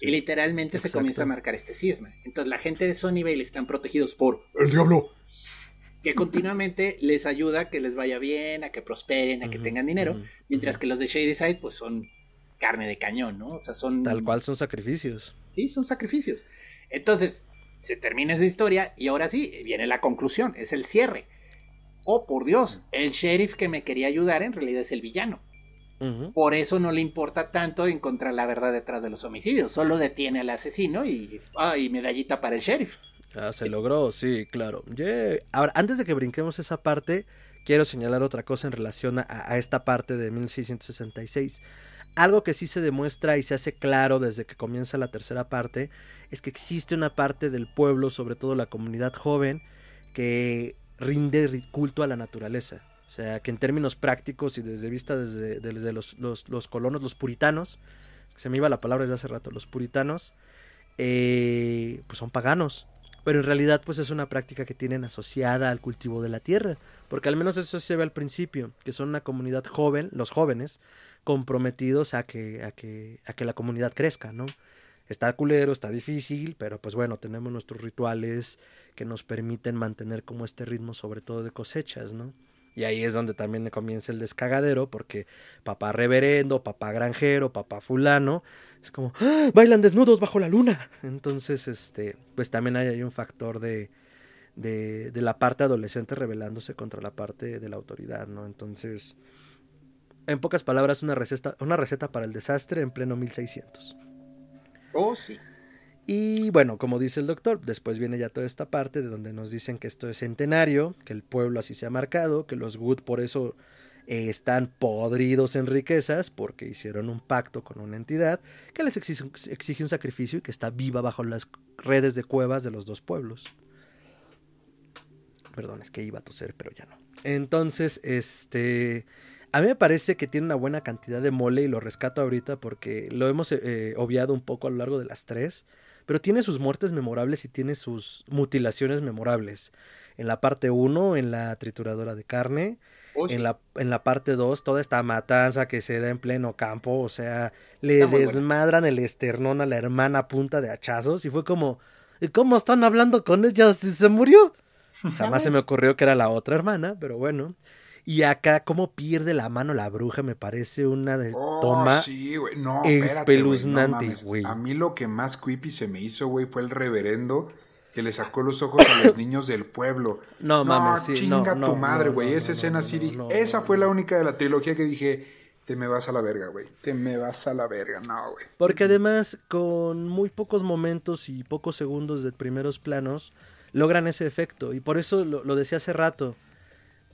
[SPEAKER 1] Y literalmente se comienza a marcar este cisma. Entonces la gente de Sony Bale están protegidos por
[SPEAKER 3] el diablo.
[SPEAKER 1] Que continuamente les ayuda a que les vaya bien, a que prosperen, a que tengan dinero. mientras que los de Shady Side, pues son carne de cañón, ¿no? O sea, son.
[SPEAKER 2] Tal cual son sacrificios.
[SPEAKER 1] Sí, son sacrificios. Entonces, se termina esa historia y ahora sí, viene la conclusión, es el cierre oh por Dios, el sheriff que me quería ayudar en realidad es el villano. Por eso no le importa tanto encontrar la verdad detrás de los homicidios, solo detiene al asesino y, ay, medallita para el sheriff.
[SPEAKER 2] Ah, se logró, sí, claro. Ahora, antes de que brinquemos esa parte, quiero señalar otra cosa en relación a, a, esta parte de 1666. Algo que sí se demuestra y se hace claro desde que comienza la tercera parte es que existe una parte del pueblo, sobre todo la comunidad joven, que rinde culto a la naturaleza. O sea, que en términos prácticos y desde vista desde, desde los, los, colonos, los puritanos, se me iba la palabra desde hace rato, los puritanos, eh, pues son paganos. Pero en realidad pues es una práctica que tienen asociada al cultivo de la tierra. Porque al menos eso se ve al principio, que son una comunidad joven, los jóvenes, comprometidos a que, a que, a que la comunidad crezca, ¿no? Está culero, está difícil, pero pues bueno, tenemos nuestros rituales que nos permiten mantener como este ritmo, sobre todo de cosechas, ¿no? Y ahí es donde también comienza el descagadero, porque papá reverendo, papá granjero, papá fulano, es como, ¡Ah! bailan desnudos bajo la luna. Entonces, este, pues también hay un factor de, de, de la parte adolescente rebelándose contra la parte de la autoridad, ¿no? Entonces, en pocas palabras, una receta, una receta para el desastre en pleno 1600.
[SPEAKER 1] Oh, sí.
[SPEAKER 2] Y bueno, como dice el doctor, después viene ya toda esta parte de donde nos dicen que esto es centenario, que el pueblo así se ha marcado, que los Good por eso eh, están podridos en riquezas, porque hicieron un pacto con una entidad que les exige, un sacrificio y que está viva bajo las redes de cuevas de los dos pueblos. Perdón, es que iba a toser, pero ya no. Entonces, este a mí me parece que tiene una buena cantidad de mole y lo rescato ahorita porque lo hemos eh, obviado un poco a lo largo de las tres. Pero tiene sus muertes memorables y tiene sus mutilaciones memorables. En la parte 1, en la trituradora de carne. Oh, en, la, en la parte 2, toda esta matanza que se da en pleno campo. O sea, le desmadran el esternón a la hermana punta de hachazos. Y fue como, ¿cómo están hablando con ella si se murió? (laughs) Jamás se me ocurrió que era la otra hermana, pero bueno. Y acá, cómo pierde la mano la bruja, me parece una de
[SPEAKER 3] Oh,
[SPEAKER 2] toma
[SPEAKER 3] sí, güey. No, espérate, güey, no
[SPEAKER 2] espeluznante.
[SPEAKER 3] A mí lo que más creepy se me hizo, güey, fue el reverendo que le sacó los ojos a los niños del pueblo.
[SPEAKER 2] No, mames, sí,
[SPEAKER 3] chinga
[SPEAKER 2] no,
[SPEAKER 3] tu madre, güey. Esa escena sí Esa fue la única de la trilogía que dije, te me vas a la verga, güey. Te me vas a la verga. No, güey.
[SPEAKER 2] Porque además, con muy pocos momentos y pocos segundos de primeros planos, logran ese efecto. Y por eso lo, lo decía hace rato.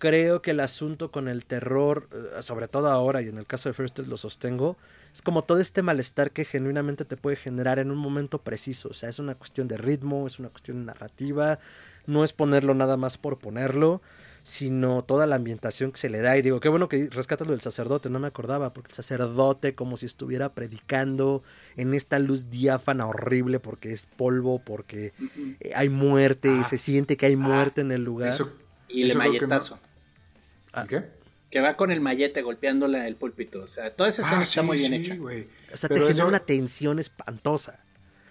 [SPEAKER 2] Creo que el asunto con el terror, eh, sobre todo ahora y en el caso de First lo sostengo, es como todo este malestar que genuinamente te puede generar en un momento preciso. O sea, es una cuestión de ritmo, es una cuestión de narrativa, no es ponerlo nada más por ponerlo, sino toda la ambientación que se le da. Y digo, qué bueno que rescatas lo del sacerdote, no me acordaba, porque el sacerdote como si estuviera predicando en esta luz diáfana horrible porque es polvo, porque eh, hay muerte, y
[SPEAKER 3] Ah.
[SPEAKER 2] se siente que hay muerte en el lugar.
[SPEAKER 3] Eso,
[SPEAKER 1] Y el
[SPEAKER 3] eso
[SPEAKER 2] Ah.
[SPEAKER 3] ¿Qué?
[SPEAKER 1] Que va con el mallete golpeándola el púlpito. O sea, toda esa escena
[SPEAKER 3] Ah,
[SPEAKER 1] está
[SPEAKER 3] sí,
[SPEAKER 1] muy bien
[SPEAKER 3] sí,
[SPEAKER 1] hecha.
[SPEAKER 2] O sea,
[SPEAKER 3] Pero
[SPEAKER 2] te genera
[SPEAKER 3] eso-
[SPEAKER 2] una tensión espantosa.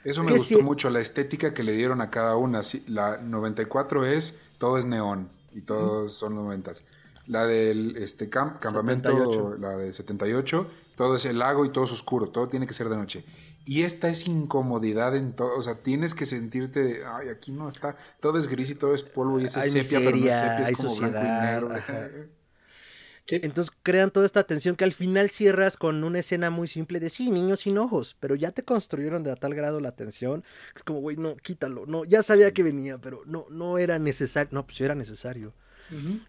[SPEAKER 3] Eso me gustó mucho, la estética que le dieron a cada una. Sí, la 94 es, todo es neón y todos son noventas. La del este, camp- campamento,
[SPEAKER 2] 78.
[SPEAKER 3] la de 78, todo es el lago y todo es oscuro, todo tiene que ser de noche. Y esta es incomodidad en todo, o sea, tienes que sentirte, de, ay, aquí no está, todo es gris y todo es polvo y es
[SPEAKER 2] Hay
[SPEAKER 3] sepia, pero no es
[SPEAKER 2] miseria,
[SPEAKER 3] sepia, es
[SPEAKER 2] hay
[SPEAKER 3] como blanco y negro.
[SPEAKER 1] Sí.
[SPEAKER 2] Entonces crean toda esta tensión que al final cierras con una escena muy simple de sí, niños sin ojos, pero ya te construyeron de a tal grado la tensión, que es como, güey, no, quítalo, no, ya sabía que venía, pero no, no era necesario, no, pues sí era necesario.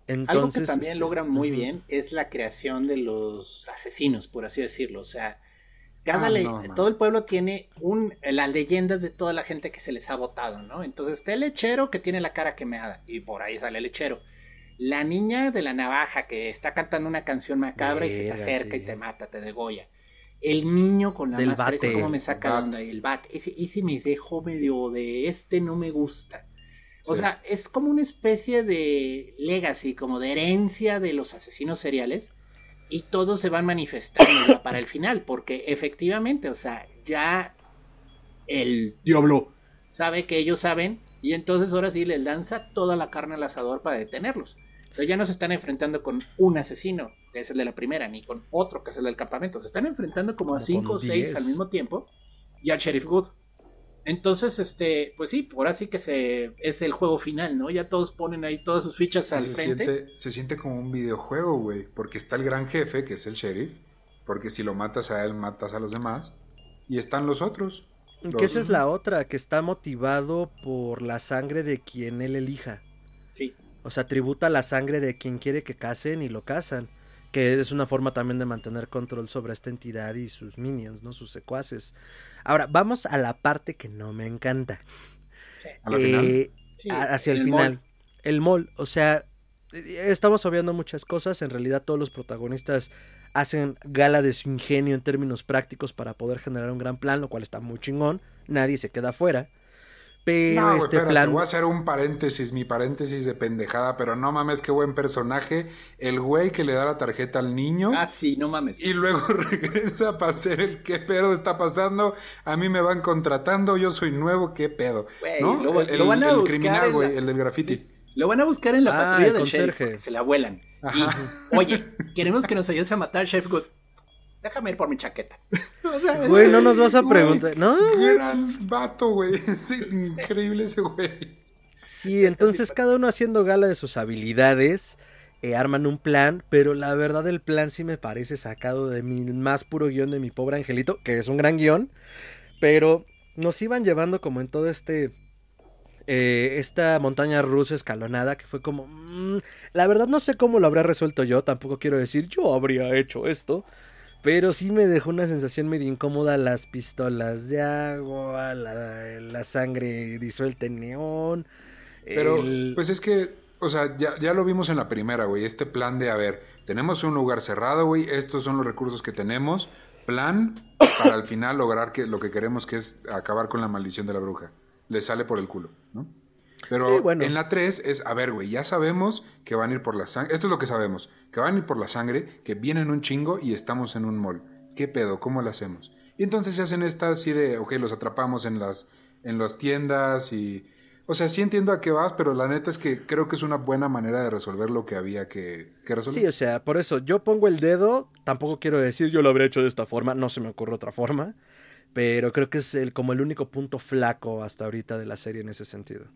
[SPEAKER 2] Entonces,
[SPEAKER 1] Algo que también
[SPEAKER 2] este,
[SPEAKER 1] logran muy bien es la creación de los asesinos, por así decirlo. O sea, cada
[SPEAKER 3] Ah,
[SPEAKER 1] le-
[SPEAKER 3] no,
[SPEAKER 1] todo el pueblo tiene un, las leyendas de toda la gente que se les ha votado, ¿no? Entonces está el lechero que tiene la cara quemada y por ahí sale el lechero. La niña de la navaja que está cantando una canción macabra y se te acerca
[SPEAKER 2] sí.
[SPEAKER 1] y te mata, te degolla. El niño con la
[SPEAKER 2] Del
[SPEAKER 1] máscara,
[SPEAKER 2] bate.
[SPEAKER 1] como me saca de onda. El bat, ese, ese me dejó medio de este no me gusta. O
[SPEAKER 3] Sí.
[SPEAKER 1] sea, es como una especie de legacy, como de herencia de los asesinos seriales. Y todos se van manifestando para el final, porque efectivamente, o sea, ya el diablo sabe que ellos saben, y entonces ahora sí les lanza toda la carne al asador para detenerlos. Entonces ya no se están enfrentando con un asesino, que es el de la primera, ni con otro, que es el del campamento. Se están enfrentando como, a
[SPEAKER 2] Como
[SPEAKER 1] cinco
[SPEAKER 2] con
[SPEAKER 1] o seis
[SPEAKER 2] diez.
[SPEAKER 1] al mismo tiempo, y al Sheriff Good. Entonces, este, pues sí, ahora sí que se es el juego final, ¿no? Ya todos ponen ahí todas sus fichas al
[SPEAKER 3] se,
[SPEAKER 1] frente.
[SPEAKER 3] siente, se siente como un videojuego, güey. Porque está el gran jefe, que es el sheriff. Porque si lo matas a él, matas a los demás. Y están los otros.
[SPEAKER 2] Que esa
[SPEAKER 3] Los-
[SPEAKER 2] es la otra, que está motivado por la sangre de quien él elija.
[SPEAKER 1] Sí.
[SPEAKER 2] O sea, tributa la sangre de quien quiere que casen y lo casan. Que es una forma también de mantener control sobre esta entidad y sus minions, ¿no? Sus secuaces. Ahora, vamos a la parte que no me encanta.
[SPEAKER 3] A la final.
[SPEAKER 2] Eh,
[SPEAKER 1] Sí,
[SPEAKER 2] a- hacia el,
[SPEAKER 1] el
[SPEAKER 2] final.
[SPEAKER 1] mall.
[SPEAKER 2] El mall, o sea, eh, estamos obviando muchas cosas. En realidad, todos los protagonistas hacen gala de su ingenio en términos prácticos para poder generar un gran plan, lo cual está muy chingón. Nadie se queda fuera. Pero
[SPEAKER 3] No, güey,
[SPEAKER 2] este
[SPEAKER 3] espérate,
[SPEAKER 2] plan.
[SPEAKER 3] voy a hacer un paréntesis, mi paréntesis de pendejada, pero no mames, qué buen personaje. El güey que le da la tarjeta al niño
[SPEAKER 1] Ah, sí, no mames.
[SPEAKER 3] y luego (laughs) regresa para hacer el qué pedo está pasando. A mí me van contratando, yo soy nuevo, qué pedo.
[SPEAKER 1] Güey,
[SPEAKER 3] ¿No?
[SPEAKER 1] lo-
[SPEAKER 3] el,
[SPEAKER 1] lo van a
[SPEAKER 3] el
[SPEAKER 1] buscar
[SPEAKER 3] criminal,
[SPEAKER 1] en
[SPEAKER 3] güey,
[SPEAKER 1] la-
[SPEAKER 3] el del graffiti.
[SPEAKER 1] Sí. Lo van a buscar en la
[SPEAKER 2] Ah,
[SPEAKER 1] patrulla
[SPEAKER 2] el
[SPEAKER 1] del sheriff se la vuelan.
[SPEAKER 3] Ajá.
[SPEAKER 1] Y, oye, queremos que nos ayudes a matar al Sheriff Good. Déjame ir por mi chaqueta. (laughs) O sea,
[SPEAKER 2] Güey, no nos vas a preguntar. No.
[SPEAKER 3] Gran vato, güey. (laughs) Es increíble ese güey.
[SPEAKER 2] Sí, entonces cada uno haciendo gala de sus habilidades, eh, arman un plan, pero la verdad el plan sí me parece sacado de mi más puro guion de mi pobre angelito, que es un gran guion, pero nos iban llevando como en todo este... eh, esta montaña rusa escalonada que fue como... mm, la verdad no sé cómo lo habría resuelto yo, tampoco quiero decir yo habría hecho esto, pero sí me dejó una sensación medio incómoda las pistolas de agua, la, la sangre disuelta en neón.
[SPEAKER 3] Pero,
[SPEAKER 2] el-
[SPEAKER 3] pues es que, o sea, ya, ya lo vimos en la primera, güey. Este plan de, a ver, tenemos un lugar cerrado, güey. Estos son los recursos que tenemos. Plan para al final lograr que lo que queremos, que es acabar con la maldición de la bruja. Le sale por el culo, ¿no? Pero
[SPEAKER 2] Sí, bueno.
[SPEAKER 3] en la 3 es, a ver, güey, ya sabemos que van a ir por la sangre. Esto es lo que sabemos. Que van a ir por la sangre, que vienen un chingo y estamos en un mall. ¿Qué pedo? ¿Cómo lo hacemos? Y entonces se hacen estas así de, ok, los atrapamos en las, en las tiendas y o sea, sí entiendo a qué vas, pero la neta es que creo que es una buena manera de resolver lo que había que, que resolver.
[SPEAKER 2] Sí, o sea, por eso yo pongo el dedo, tampoco quiero decir yo lo habría hecho de esta forma, no se me ocurre otra forma, pero creo que es el, como el único punto flaco hasta ahorita de la serie en ese sentido.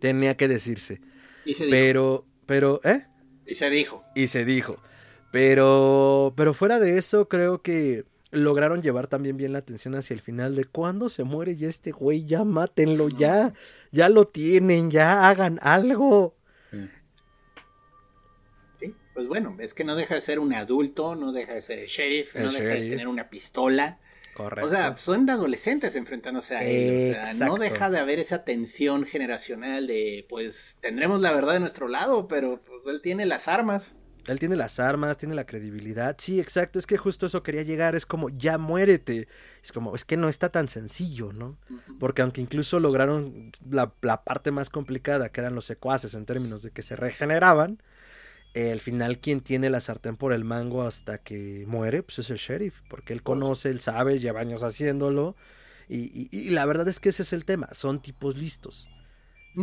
[SPEAKER 2] Tenía que decirse.
[SPEAKER 1] Y se dijo.
[SPEAKER 2] Pero, pero, ¿eh?
[SPEAKER 1] Y se dijo.
[SPEAKER 2] Y se dijo. Pero, pero fuera de eso, creo que lograron llevar también bien la atención hacia el final de cuando se muere ya este güey, ya mátenlo, ya, ya lo tienen, ya hagan algo.
[SPEAKER 3] Sí.
[SPEAKER 1] Sí, pues bueno, es que no deja de ser un adulto, no deja de ser el sheriff,
[SPEAKER 2] El
[SPEAKER 1] no deja de tener una pistola.
[SPEAKER 2] Correcto.
[SPEAKER 1] O sea, son adolescentes enfrentándose a él. O sea, no deja de haber esa tensión generacional de, pues, tendremos la verdad de nuestro lado, pero pues él tiene las armas.
[SPEAKER 2] Él tiene las armas, tiene la credibilidad. Sí, exacto. Es que justo eso quería llegar. Es como, ya muérete. Es como, es que no está tan sencillo, ¿no? Porque aunque incluso lograron la, la parte más complicada, que eran los secuaces en términos de que se regeneraban, eh, al final quien tiene la sartén por el mango hasta que muere, pues es el sheriff. Porque él conoce, él sabe, lleva años haciéndolo. Y, y- y la verdad es que ese es el tema. Son tipos listos.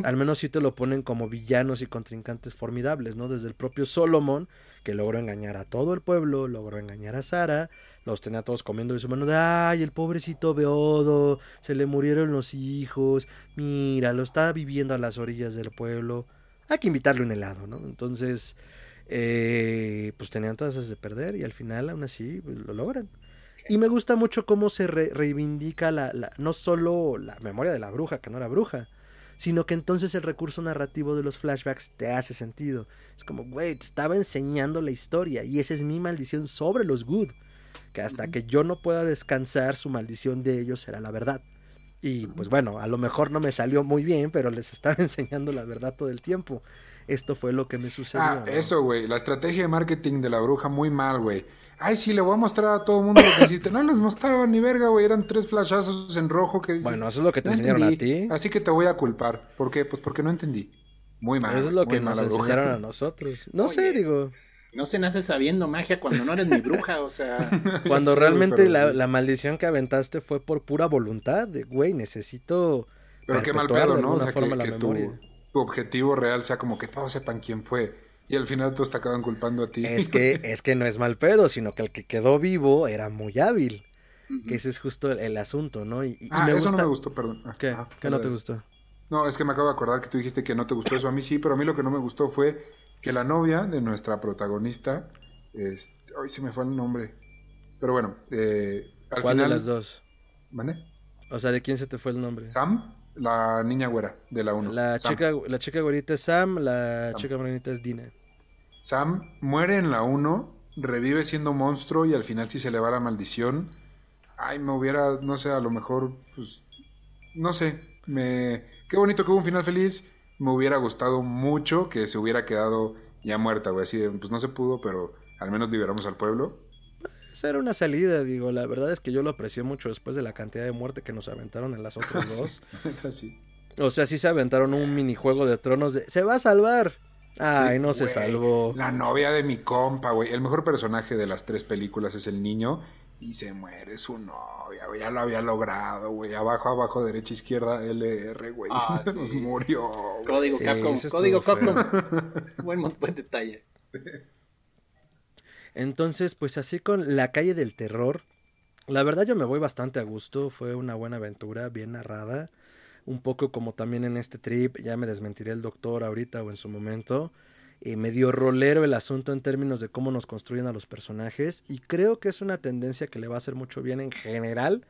[SPEAKER 2] Al menos sí te lo ponen como villanos y contrincantes formidables, ¿no? Desde el propio Solomon, que logró engañar a todo el pueblo, logró engañar a Sara, los tenía todos comiendo de su mano, ay, el pobrecito Beodo, se le murieron los hijos, mira, lo está viviendo a las orillas del pueblo, hay que invitarle un helado, ¿no? Entonces, eh, pues tenían todas esas de perder y al final, aún así, pues, lo logran. Y me gusta mucho cómo se re- reivindica la, la- no solo la memoria de la bruja, que no era bruja, sino que entonces el recurso narrativo de los flashbacks te hace sentido. Es como, güey, te estaba enseñando la historia y esa es mi maldición sobre los good. Que hasta que yo no pueda descansar, su maldición de ellos será la verdad. Y pues bueno, a lo mejor no me salió muy bien, pero les estaba (laughs) enseñando la verdad todo el tiempo. Esto fue lo que me sucedió.
[SPEAKER 3] Ah,
[SPEAKER 2] ¿no?
[SPEAKER 3] eso, güey. La estrategia de marketing de la bruja muy mal, güey. Ay, sí, le voy a mostrar a todo el mundo lo que hiciste. No les mostraba ni verga, güey. Eran tres flashazos en rojo que dicen.
[SPEAKER 2] Bueno, eso es lo que te
[SPEAKER 3] "No
[SPEAKER 2] enseñaron a ti.
[SPEAKER 3] Así que te voy a culpar. ¿Por qué? Pues porque no entendí. Muy mal.
[SPEAKER 2] Eso es lo que nos
[SPEAKER 3] bruja.
[SPEAKER 2] enseñaron a nosotros. No sé, digo.
[SPEAKER 1] No se nace sabiendo magia cuando no eres ni bruja, o sea. (laughs)
[SPEAKER 2] Cuando
[SPEAKER 3] Sí,
[SPEAKER 2] realmente
[SPEAKER 3] pero
[SPEAKER 2] la,
[SPEAKER 3] sí.
[SPEAKER 2] la maldición que aventaste fue por pura voluntad, de güey, necesito.
[SPEAKER 3] Pero qué mal pedo, ¿no? O sea, que,
[SPEAKER 2] forma la
[SPEAKER 3] que tu, objetivo real sea como que todos sepan quién fue. Y al final todos te acaban culpando a ti.
[SPEAKER 2] Es que, (laughs) es que no es mal pedo, sino que el que quedó vivo era muy hábil. Que ese es justo el, el asunto, ¿no? Y, y
[SPEAKER 3] ah,
[SPEAKER 2] me
[SPEAKER 3] eso
[SPEAKER 2] gusta.
[SPEAKER 3] no me gustó, perdón. Ah,
[SPEAKER 2] ¿Qué?
[SPEAKER 3] ah,
[SPEAKER 2] ¿Qué no te gustó?
[SPEAKER 3] No, es que me acabo de acordar que tú dijiste que no te gustó eso. A mí sí, pero a mí lo que no me gustó fue que la novia de nuestra protagonista. Este, ay, se me fue el nombre. Pero bueno, eh, al
[SPEAKER 2] ¿Cuál
[SPEAKER 3] final.
[SPEAKER 2] de las dos?
[SPEAKER 3] ¿Vale?
[SPEAKER 2] O sea, ¿de quién se te fue el nombre?
[SPEAKER 3] Sam, la niña güera de la 1.
[SPEAKER 2] La
[SPEAKER 3] Sam.
[SPEAKER 2] chica, la chica güerita es Sam, la
[SPEAKER 3] Sam.
[SPEAKER 2] chica morenita es Dina.
[SPEAKER 3] Sam muere en la 1, revive siendo monstruo y al final sí se le va la maldición. Ay, me hubiera, no sé, a lo mejor, pues, no sé, me... Qué bonito que hubo un final feliz. Me hubiera gustado mucho que se hubiera quedado ya muerta, güey. Así de, pues no se pudo, pero al menos liberamos al pueblo.
[SPEAKER 2] Esa era una salida, digo. La verdad es que yo lo aprecié mucho después de la cantidad de muerte que nos aventaron en las otras (laughs) dos.
[SPEAKER 3] Así.
[SPEAKER 2] O sea, sí se aventaron un minijuego de tronos de ¡Se va a salvar! Ay,
[SPEAKER 3] Sí,
[SPEAKER 2] no se salvó.
[SPEAKER 3] La novia de mi compa, güey. El mejor personaje de las tres películas es el niño. Y se muere su novia, güey. Ya lo había logrado, güey. Abajo, abajo, derecha, izquierda, LR, güey.
[SPEAKER 1] Ah, (laughs)
[SPEAKER 3] Nos murió. güey.
[SPEAKER 1] Código
[SPEAKER 2] Sí,
[SPEAKER 1] Capcom, código. Capcom. (laughs) buen, mon- buen detalle.
[SPEAKER 2] Entonces, pues así con La calle del terror. La verdad yo me voy bastante a gusto. Fue una buena aventura, bien narrada. Un poco como también en este trip, ya me desmentiré el doctor ahorita o en su momento. Eh, medio rolero el asunto en términos de cómo nos construyen a los personajes. Y creo que es una tendencia que le va a hacer mucho bien en general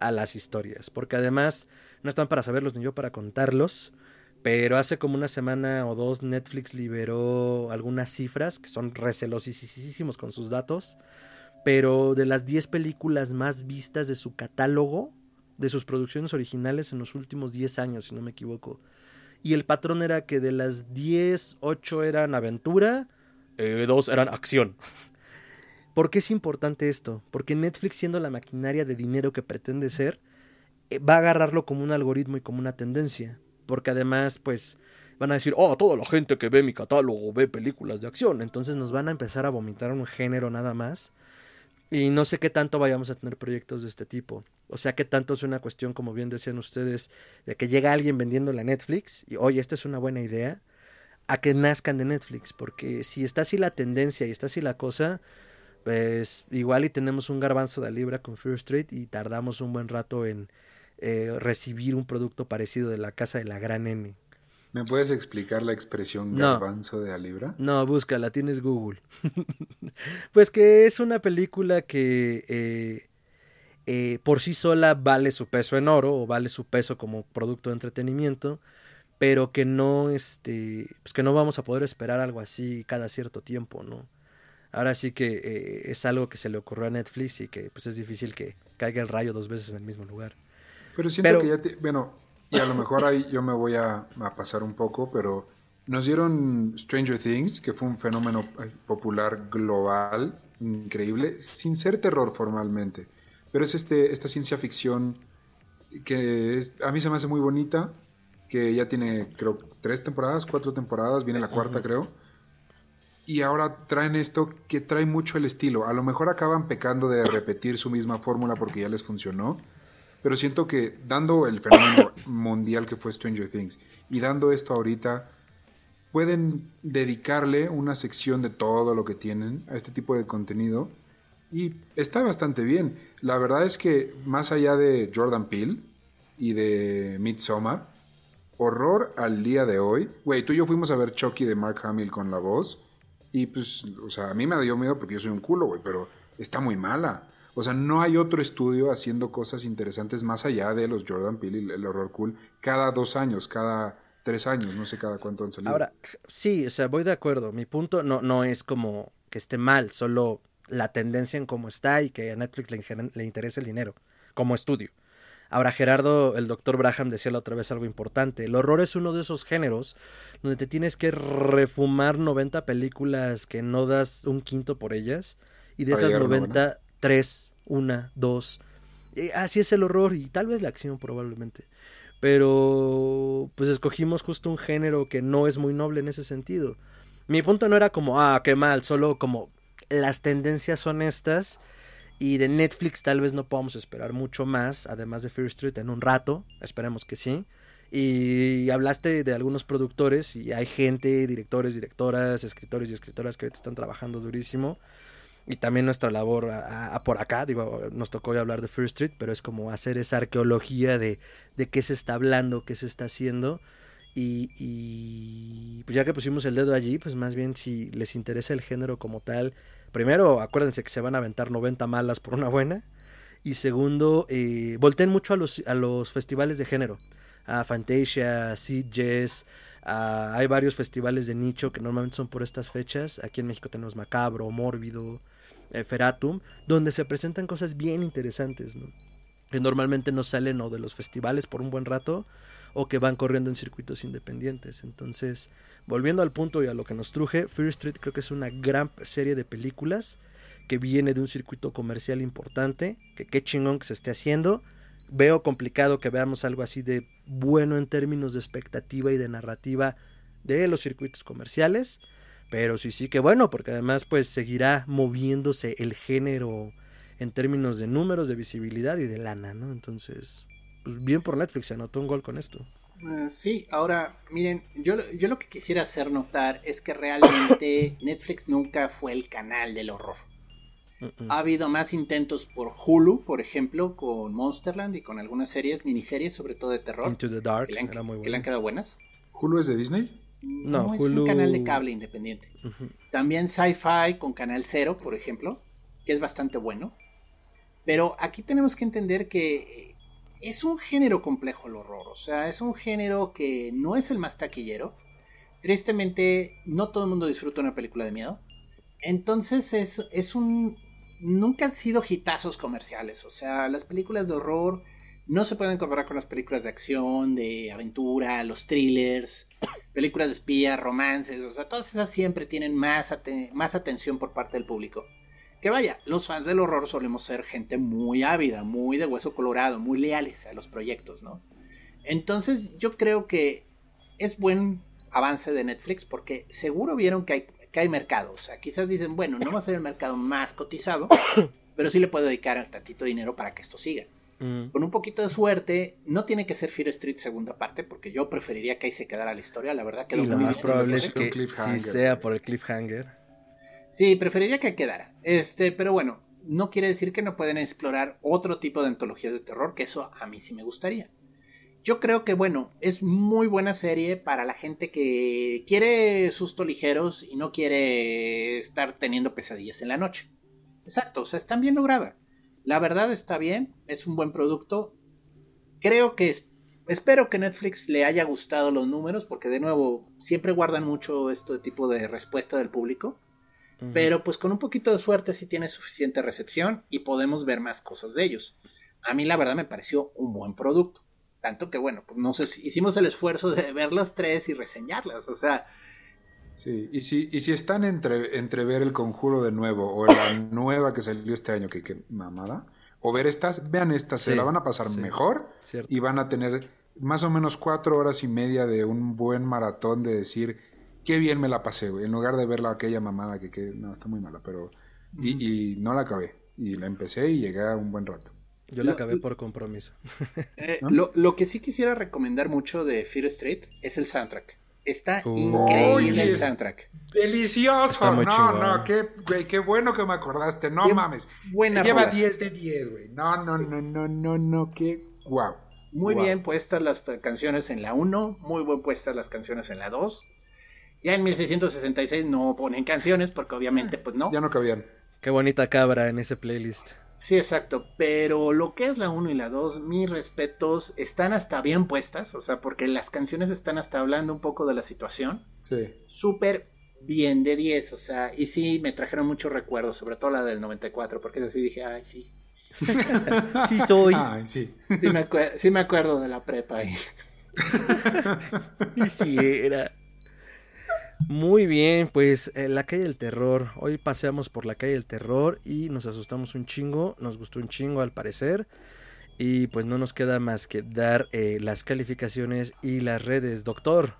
[SPEAKER 2] a las historias. Porque además no están para saberlos ni yo para contarlos. Pero hace como una semana o dos Netflix liberó algunas cifras que son recelosísimos con sus datos. Pero de las 10 películas más vistas de su catálogo, de sus producciones originales en los últimos 10 años, si no me equivoco. Y el patrón era que de las 10, 8 eran aventura, 2 eran acción. ¿Por qué es importante esto? Porque Netflix, siendo la maquinaria de dinero que pretende ser, eh, va a agarrarlo como un algoritmo y como una tendencia. Porque además, pues, van a decir, oh, toda la gente que ve mi catálogo ve películas de acción. Entonces nos van a empezar a vomitar un género nada más. Y no sé qué tanto vayamos a tener proyectos de este tipo. O sea, que tanto es una cuestión, como bien decían ustedes, de que llega alguien vendiendo la Netflix y, oye, esta es una buena idea, a que nazcan de Netflix. Porque si está así la tendencia y está así la cosa, pues igual y tenemos un garbanzo de libra con Fear Street y tardamos un buen rato en eh, recibir un producto parecido de la casa de la gran N.
[SPEAKER 3] ¿Me puedes explicar la expresión garbanzo de a libra?
[SPEAKER 2] No, búscala, tienes Google. (laughs) pues que es una película que eh, eh, por sí sola vale su peso en oro o vale su peso como producto de entretenimiento, pero que no, este, pues que no vamos a poder esperar algo así cada cierto tiempo, ¿no? Ahora sí que eh, es algo que se le ocurrió a Netflix y que pues es difícil que caiga el rayo dos veces en el mismo lugar.
[SPEAKER 3] Pero siento que ya, te, bueno, y a lo mejor ahí yo me voy a, a pasar un poco, pero nos dieron Stranger Things, que fue un fenómeno eh, popular global, increíble, sin ser terror formalmente. Pero es este, esta ciencia ficción que a mí se me hace muy bonita, que ya tiene, creo, tres temporadas, cuatro temporadas, viene la cuarta, creo. Y ahora traen esto que trae mucho el estilo. A lo mejor acaban pecando de repetir su misma fórmula porque ya les funcionó. Pero siento que dando el fenómeno (coughs) mundial que fue Stranger Things y dando esto ahorita, pueden dedicarle una sección de todo lo que tienen a este tipo de contenido y está bastante bien. La verdad es que más allá de Jordan Peele y de Midsommar, horror al día de hoy. Güey, tú y yo fuimos a ver Chucky de Mark Hamill con la voz. Y pues, o sea, a mí me dio miedo porque yo soy un culo, güey, pero está muy mala. O sea, no hay otro estudio haciendo cosas interesantes más allá de los Jordan Peele y el horror cool cada dos años, cada tres años, no sé cada cuánto han salido.
[SPEAKER 2] Ahora, sí, o sea, voy de acuerdo. Mi punto no, no es como que esté mal, solo la tendencia en cómo está y que a Netflix le, le interesa el dinero como estudio. Ahora, Gerardo, el doctor Braham decía la otra vez algo importante. El horror es uno de esos géneros donde te tienes que refumar 90 películas que no das un quinto por ellas. Y de esas 90, 3, 1, 2. Así es el horror y tal vez la acción probablemente. Pero pues escogimos justo un género que no es muy noble en ese sentido. Mi punto no era como, ah, qué mal, solo como las tendencias son estas y de Netflix tal vez no podamos esperar mucho más, además de Fear Street en un rato, esperemos que sí. Y hablaste de algunos productores y hay gente, directores, directoras, escritores y escritoras que están trabajando durísimo. Y también nuestra labor por acá, digo, nos tocó hoy hablar de Fear Street, pero es como hacer esa arqueología de, de qué se está hablando, qué se está haciendo. Y, y pues ya que pusimos el dedo allí, pues más bien si les interesa el género como tal, primero, acuérdense que se van a aventar 90 malas por una buena. Y segundo, eh, volteen mucho a los, a los festivales de género. A Fantasia, Seed Jazz. hay varios festivales de nicho que normalmente son por estas fechas. Aquí en México tenemos Macabro, Mórbido, eh, Feratum, donde se presentan cosas bien interesantes. Que normalmente no salen o de los festivales por un buen rato o que van corriendo en circuitos independientes. Entonces, volviendo al punto y a lo que nos truje, Fear Street creo que es una gran serie de películas que viene de un circuito comercial importante, que qué chingón que se esté haciendo. Veo complicado que veamos algo así de bueno en términos de expectativa y de narrativa de los circuitos comerciales, pero sí sí que bueno, porque además pues seguirá moviéndose el género en términos de números, de visibilidad y de lana, ¿no? Entonces, pues bien por Netflix, se anotó un gol con esto.
[SPEAKER 1] Eh, sí, ahora, miren, yo, yo lo que quisiera hacer notar es que realmente (coughs) Netflix nunca fue el canal del horror. Ha habido más intentos por Hulu, por ejemplo, con Monsterland y con algunas series, miniseries, sobre todo de terror.
[SPEAKER 2] Into the Dark,
[SPEAKER 1] que le han, quedado buenas.
[SPEAKER 3] ¿Hulu es de Disney?
[SPEAKER 1] No, es un canal de cable independiente. También Sci-Fi con Canal Cero, por ejemplo, que es bastante bueno. Pero aquí tenemos que entender que es un género complejo el horror, o sea, es un género que no es el más taquillero. Tristemente, no todo el mundo disfruta una película de miedo. Entonces es, es un... Nunca han sido hitazos comerciales, o sea, las películas de horror no se pueden comparar con las películas de acción, de aventura, los thrillers, (coughs) películas de espía, romances, o sea, todas esas siempre tienen más, más atención por parte del público. Que vaya, los fans del horror solemos ser gente muy ávida, muy de hueso colorado, muy leales a los proyectos, ¿no? Entonces yo creo que es buen avance de Netflix porque seguro vieron que hay, que hay mercado. O sea, quizás dicen, bueno, no va a ser el mercado más cotizado, (coughs) pero sí le puedo dedicar tantito dinero para que esto siga. Mm. Con un poquito de suerte, no tiene que ser Fear Street segunda parte, porque yo preferiría que ahí se quedara la historia, la verdad que
[SPEAKER 2] Y lo más probable es que sí sea por el cliffhanger.
[SPEAKER 1] Sí, preferiría que quedara. Este, pero bueno, no quiere decir que no pueden explorar otro tipo de antologías de terror, que eso a mí sí me gustaría. Yo creo que, bueno, es muy buena serie para la gente que quiere susto ligeros y no quiere estar teniendo pesadillas en la noche. Exacto, o sea, está bien lograda. La verdad está bien, es un buen producto. Creo que espero que Netflix le haya gustado los números, porque de nuevo, siempre guardan mucho este tipo de respuesta del público. Pero pues con un poquito de suerte sí tiene suficiente recepción y podemos ver más cosas de ellos. A mí la verdad me pareció un buen producto. Tanto que bueno, pues no sé si hicimos el esfuerzo de ver las tres y reseñarlas. O sea,
[SPEAKER 3] Sí, y si, y si están entre, entre ver el conjuro de nuevo o la nueva que salió este año, que, que mamada, o ver estas, vean estas, se la van a pasar mejor y van a tener más o menos cuatro horas y media de un buen maratón de decir, qué bien me la pasé, güey, en lugar de verla aquella mamada que, que no, está muy mala, pero... Y, y no la acabé, y la empecé y llegué a un buen rato.
[SPEAKER 2] Yo la acabé por compromiso. (laughs)
[SPEAKER 1] Eh, lo, lo, que sí quisiera recomendar mucho de Fear Street es el soundtrack. Está increíble el soundtrack.
[SPEAKER 3] Delicioso. no, no, qué, qué bueno que me acordaste. No mames. Se lleva 10 de 10, güey. No, no, no, no, no, no, qué guau.
[SPEAKER 1] Muy bien puestas las canciones en la 1, muy bien puestas las canciones en la 2. Ya en 1666 no ponen canciones porque obviamente pues no.
[SPEAKER 3] Ya no cabían.
[SPEAKER 2] Qué bonita cabra en ese playlist.
[SPEAKER 1] Sí, exacto, pero lo que es la 1 y la 2, mis respetos, están hasta bien puestas, o sea, porque las canciones están hasta hablando un poco de la situación.
[SPEAKER 3] Sí.
[SPEAKER 1] Súper bien de 10, o sea, y sí, me trajeron muchos recuerdos, sobre todo la del 94, porque así dije, ay, sí. (laughs) sí soy. Ay, sí. Sí me, sí me acuerdo de la prepa ahí. (laughs)
[SPEAKER 2] y sí era. Muy bien, pues eh, la calle del terror. Hoy paseamos por la calle del terror y nos asustamos un chingo, nos gustó un chingo al parecer. Y pues no nos queda más que dar eh, las calificaciones y las redes, doctor.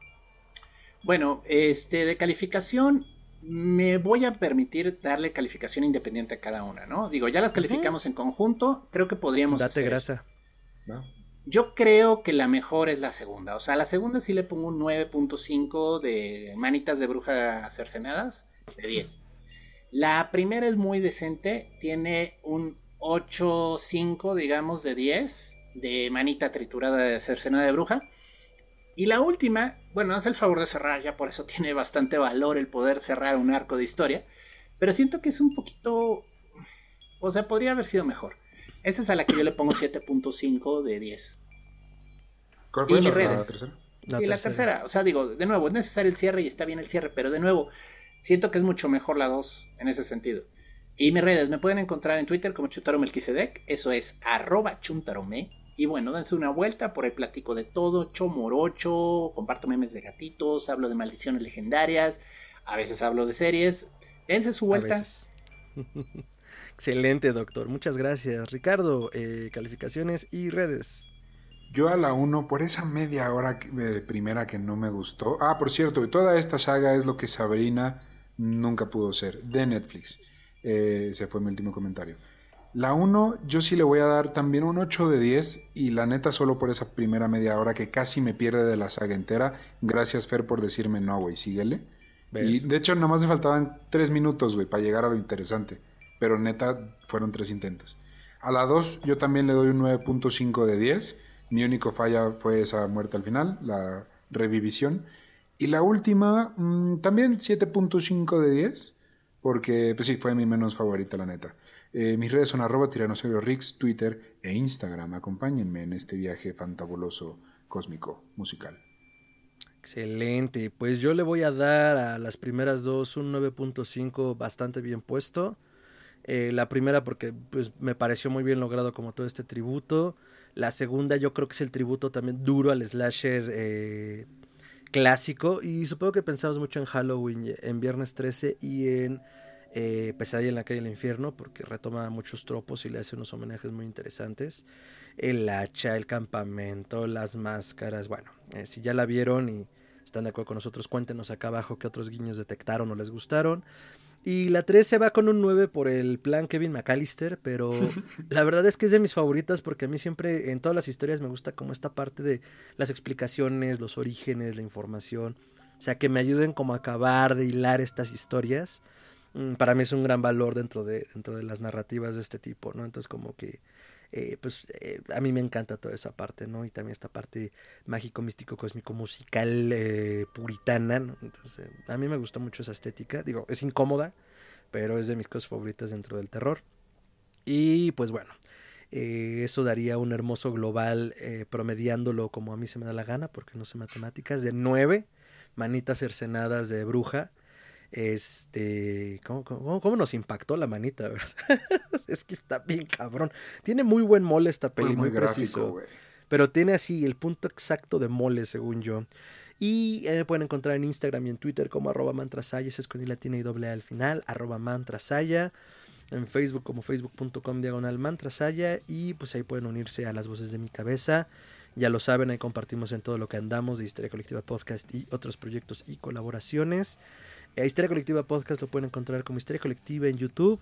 [SPEAKER 1] Bueno, este de calificación me voy a permitir darle calificación independiente a cada una, ¿no? Digo, ya las calificamos en conjunto, creo que podríamos
[SPEAKER 2] Date grasa.
[SPEAKER 1] ¿No? Yo creo que la mejor es la segunda. O sea, la segunda sí le pongo un 9.5 de manitas de bruja cercenadas de 10. La primera es muy decente, tiene un 8.5, digamos, de 10 de manita triturada de cercenada de bruja. Y la última, bueno, hace el favor de cerrar, ya por eso (laughs) tiene bastante valor el poder cerrar un arco de historia. Pero siento que es un poquito. O sea, podría haber sido mejor. Esa es a la que yo le pongo 7.5 de 10.
[SPEAKER 3] ¿Cuál fue la, tercera?
[SPEAKER 1] sí, la tercera. O sea, digo, de nuevo, es necesario el cierre y está bien el cierre, pero de nuevo, siento que es mucho mejor la 2 en ese sentido. Y mis redes me pueden encontrar en Twitter como Chuntaro eso es arroba chuntarome. Y bueno, dense una vuelta, por ahí platico de todo, chomorocho, comparto memes de gatitos, hablo de maldiciones legendarias, a veces hablo de series. Dense su vuelta. (laughs)
[SPEAKER 2] Excelente, doctor. Muchas gracias. Ricardo, eh, calificaciones y redes.
[SPEAKER 3] Yo a la 1, por esa media hora de primera que no me gustó. Ah, por cierto, toda esta saga es lo que Sabrina nunca pudo ser, de Netflix. Eh, ese fue mi último comentario. La 1, yo sí le voy a dar también un 8 de 10 y la neta solo por esa primera media hora que casi me pierde de la saga entera. Gracias Fer por decirme no, güey, síguele. Y de hecho nomás me faltaban 3 minutos, güey, para llegar a lo interesante pero neta fueron tres intentos. A la 2 yo también le doy un 9.5 de 10. Mi único falla fue esa muerte al final, la revivisión. Y la última, mm, también 7.5 de 10, porque pues sí, fue mi menos favorita, la neta. Eh, mis redes son arroba Rix, Twitter e Instagram. Acompáñenme en este viaje fantabuloso, cósmico, musical.
[SPEAKER 2] Excelente, pues yo le voy a dar a las primeras dos un 9.5 bastante bien puesto. Eh, la primera porque pues, me pareció muy bien logrado como todo este tributo. La segunda yo creo que es el tributo también duro al slasher eh, clásico. Y supongo que pensamos mucho en Halloween, en Viernes 13 y en eh, Pesadilla en la calle del infierno porque retoma muchos tropos y le hace unos homenajes muy interesantes. El hacha, el campamento, las máscaras. Bueno, si ya la vieron y están de acuerdo con nosotros, cuéntenos acá abajo qué otros guiños detectaron o les gustaron. Y la 3 se va con un 9 por el plan Kevin McAllister, pero (laughs) la verdad es que es de mis favoritas porque a mí siempre en todas las historias me gusta como esta parte de las explicaciones, los orígenes, la información. O sea, que me ayuden como a acabar de hilar estas historias. Mm, para mí es un gran valor dentro de, dentro de las narrativas de este tipo, ¿no? Entonces como que eh, pues eh, a mí me encanta toda esa parte, ¿no? Y también esta parte mágico, místico, cósmico, musical, eh, puritana, ¿no? Entonces, a mí me gusta mucho esa estética. Digo, es incómoda, pero es de mis cosas favoritas dentro del terror. Y pues bueno, eso daría un hermoso global promediándolo como a mí se me da la gana, porque no sé matemáticas, de nueve manitas cercenadas de bruja este, ¿cómo, cómo, nos impactó la manita, (laughs) verdad? es que está bien cabrón. Tiene muy buen mole esta peli, muy, preciso. Pero tiene así el punto exacto de mole, según yo. Y eh, pueden encontrar en Instagram y en Twitter como arroba mantrasaya, es con latina y doble al final, arroba mantrasaya. En Facebook como facebook.com diagonal mantrasaya. Y pues ahí pueden unirse a las voces de mi cabeza. Ya lo saben, ahí compartimos en todo lo que andamos de Historia Colectiva Podcast y otros proyectos y colaboraciones. Historia Colectiva Podcast lo pueden encontrar como Historia Colectiva en YouTube,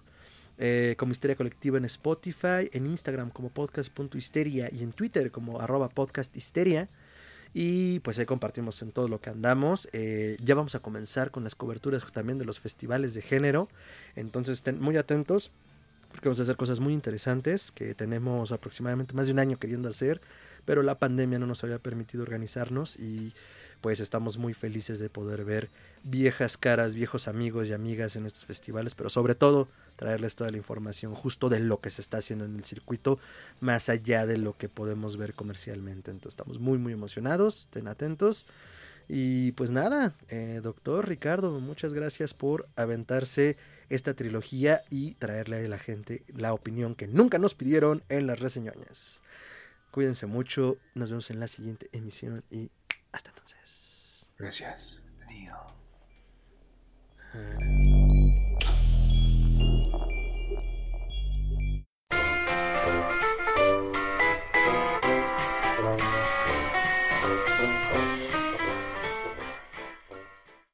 [SPEAKER 2] eh, como Historia Colectiva en Spotify, en Instagram como podcast.histeria y en Twitter como arroba podcasthisteria. Y pues ahí compartimos en todo lo que andamos. Eh, ya vamos a comenzar con las coberturas también de los festivales de género. Entonces estén muy atentos porque vamos a hacer cosas muy interesantes que tenemos aproximadamente más de un año queriendo hacer, pero la pandemia no nos había permitido organizarnos y pues estamos muy felices de poder ver viejas caras, viejos amigos y amigas en estos festivales, pero sobre todo traerles toda la información justo de lo que se está haciendo en el circuito, más allá de lo que podemos ver comercialmente. Entonces estamos muy, muy emocionados, estén atentos. Y pues nada, eh, doctor Ricardo, muchas gracias por aventarse esta trilogía y traerle a la gente la opinión que nunca nos pidieron en las reseñoñas. Cuídense mucho, nos vemos en la siguiente emisión y hasta entonces.
[SPEAKER 3] Gracias. Adiós.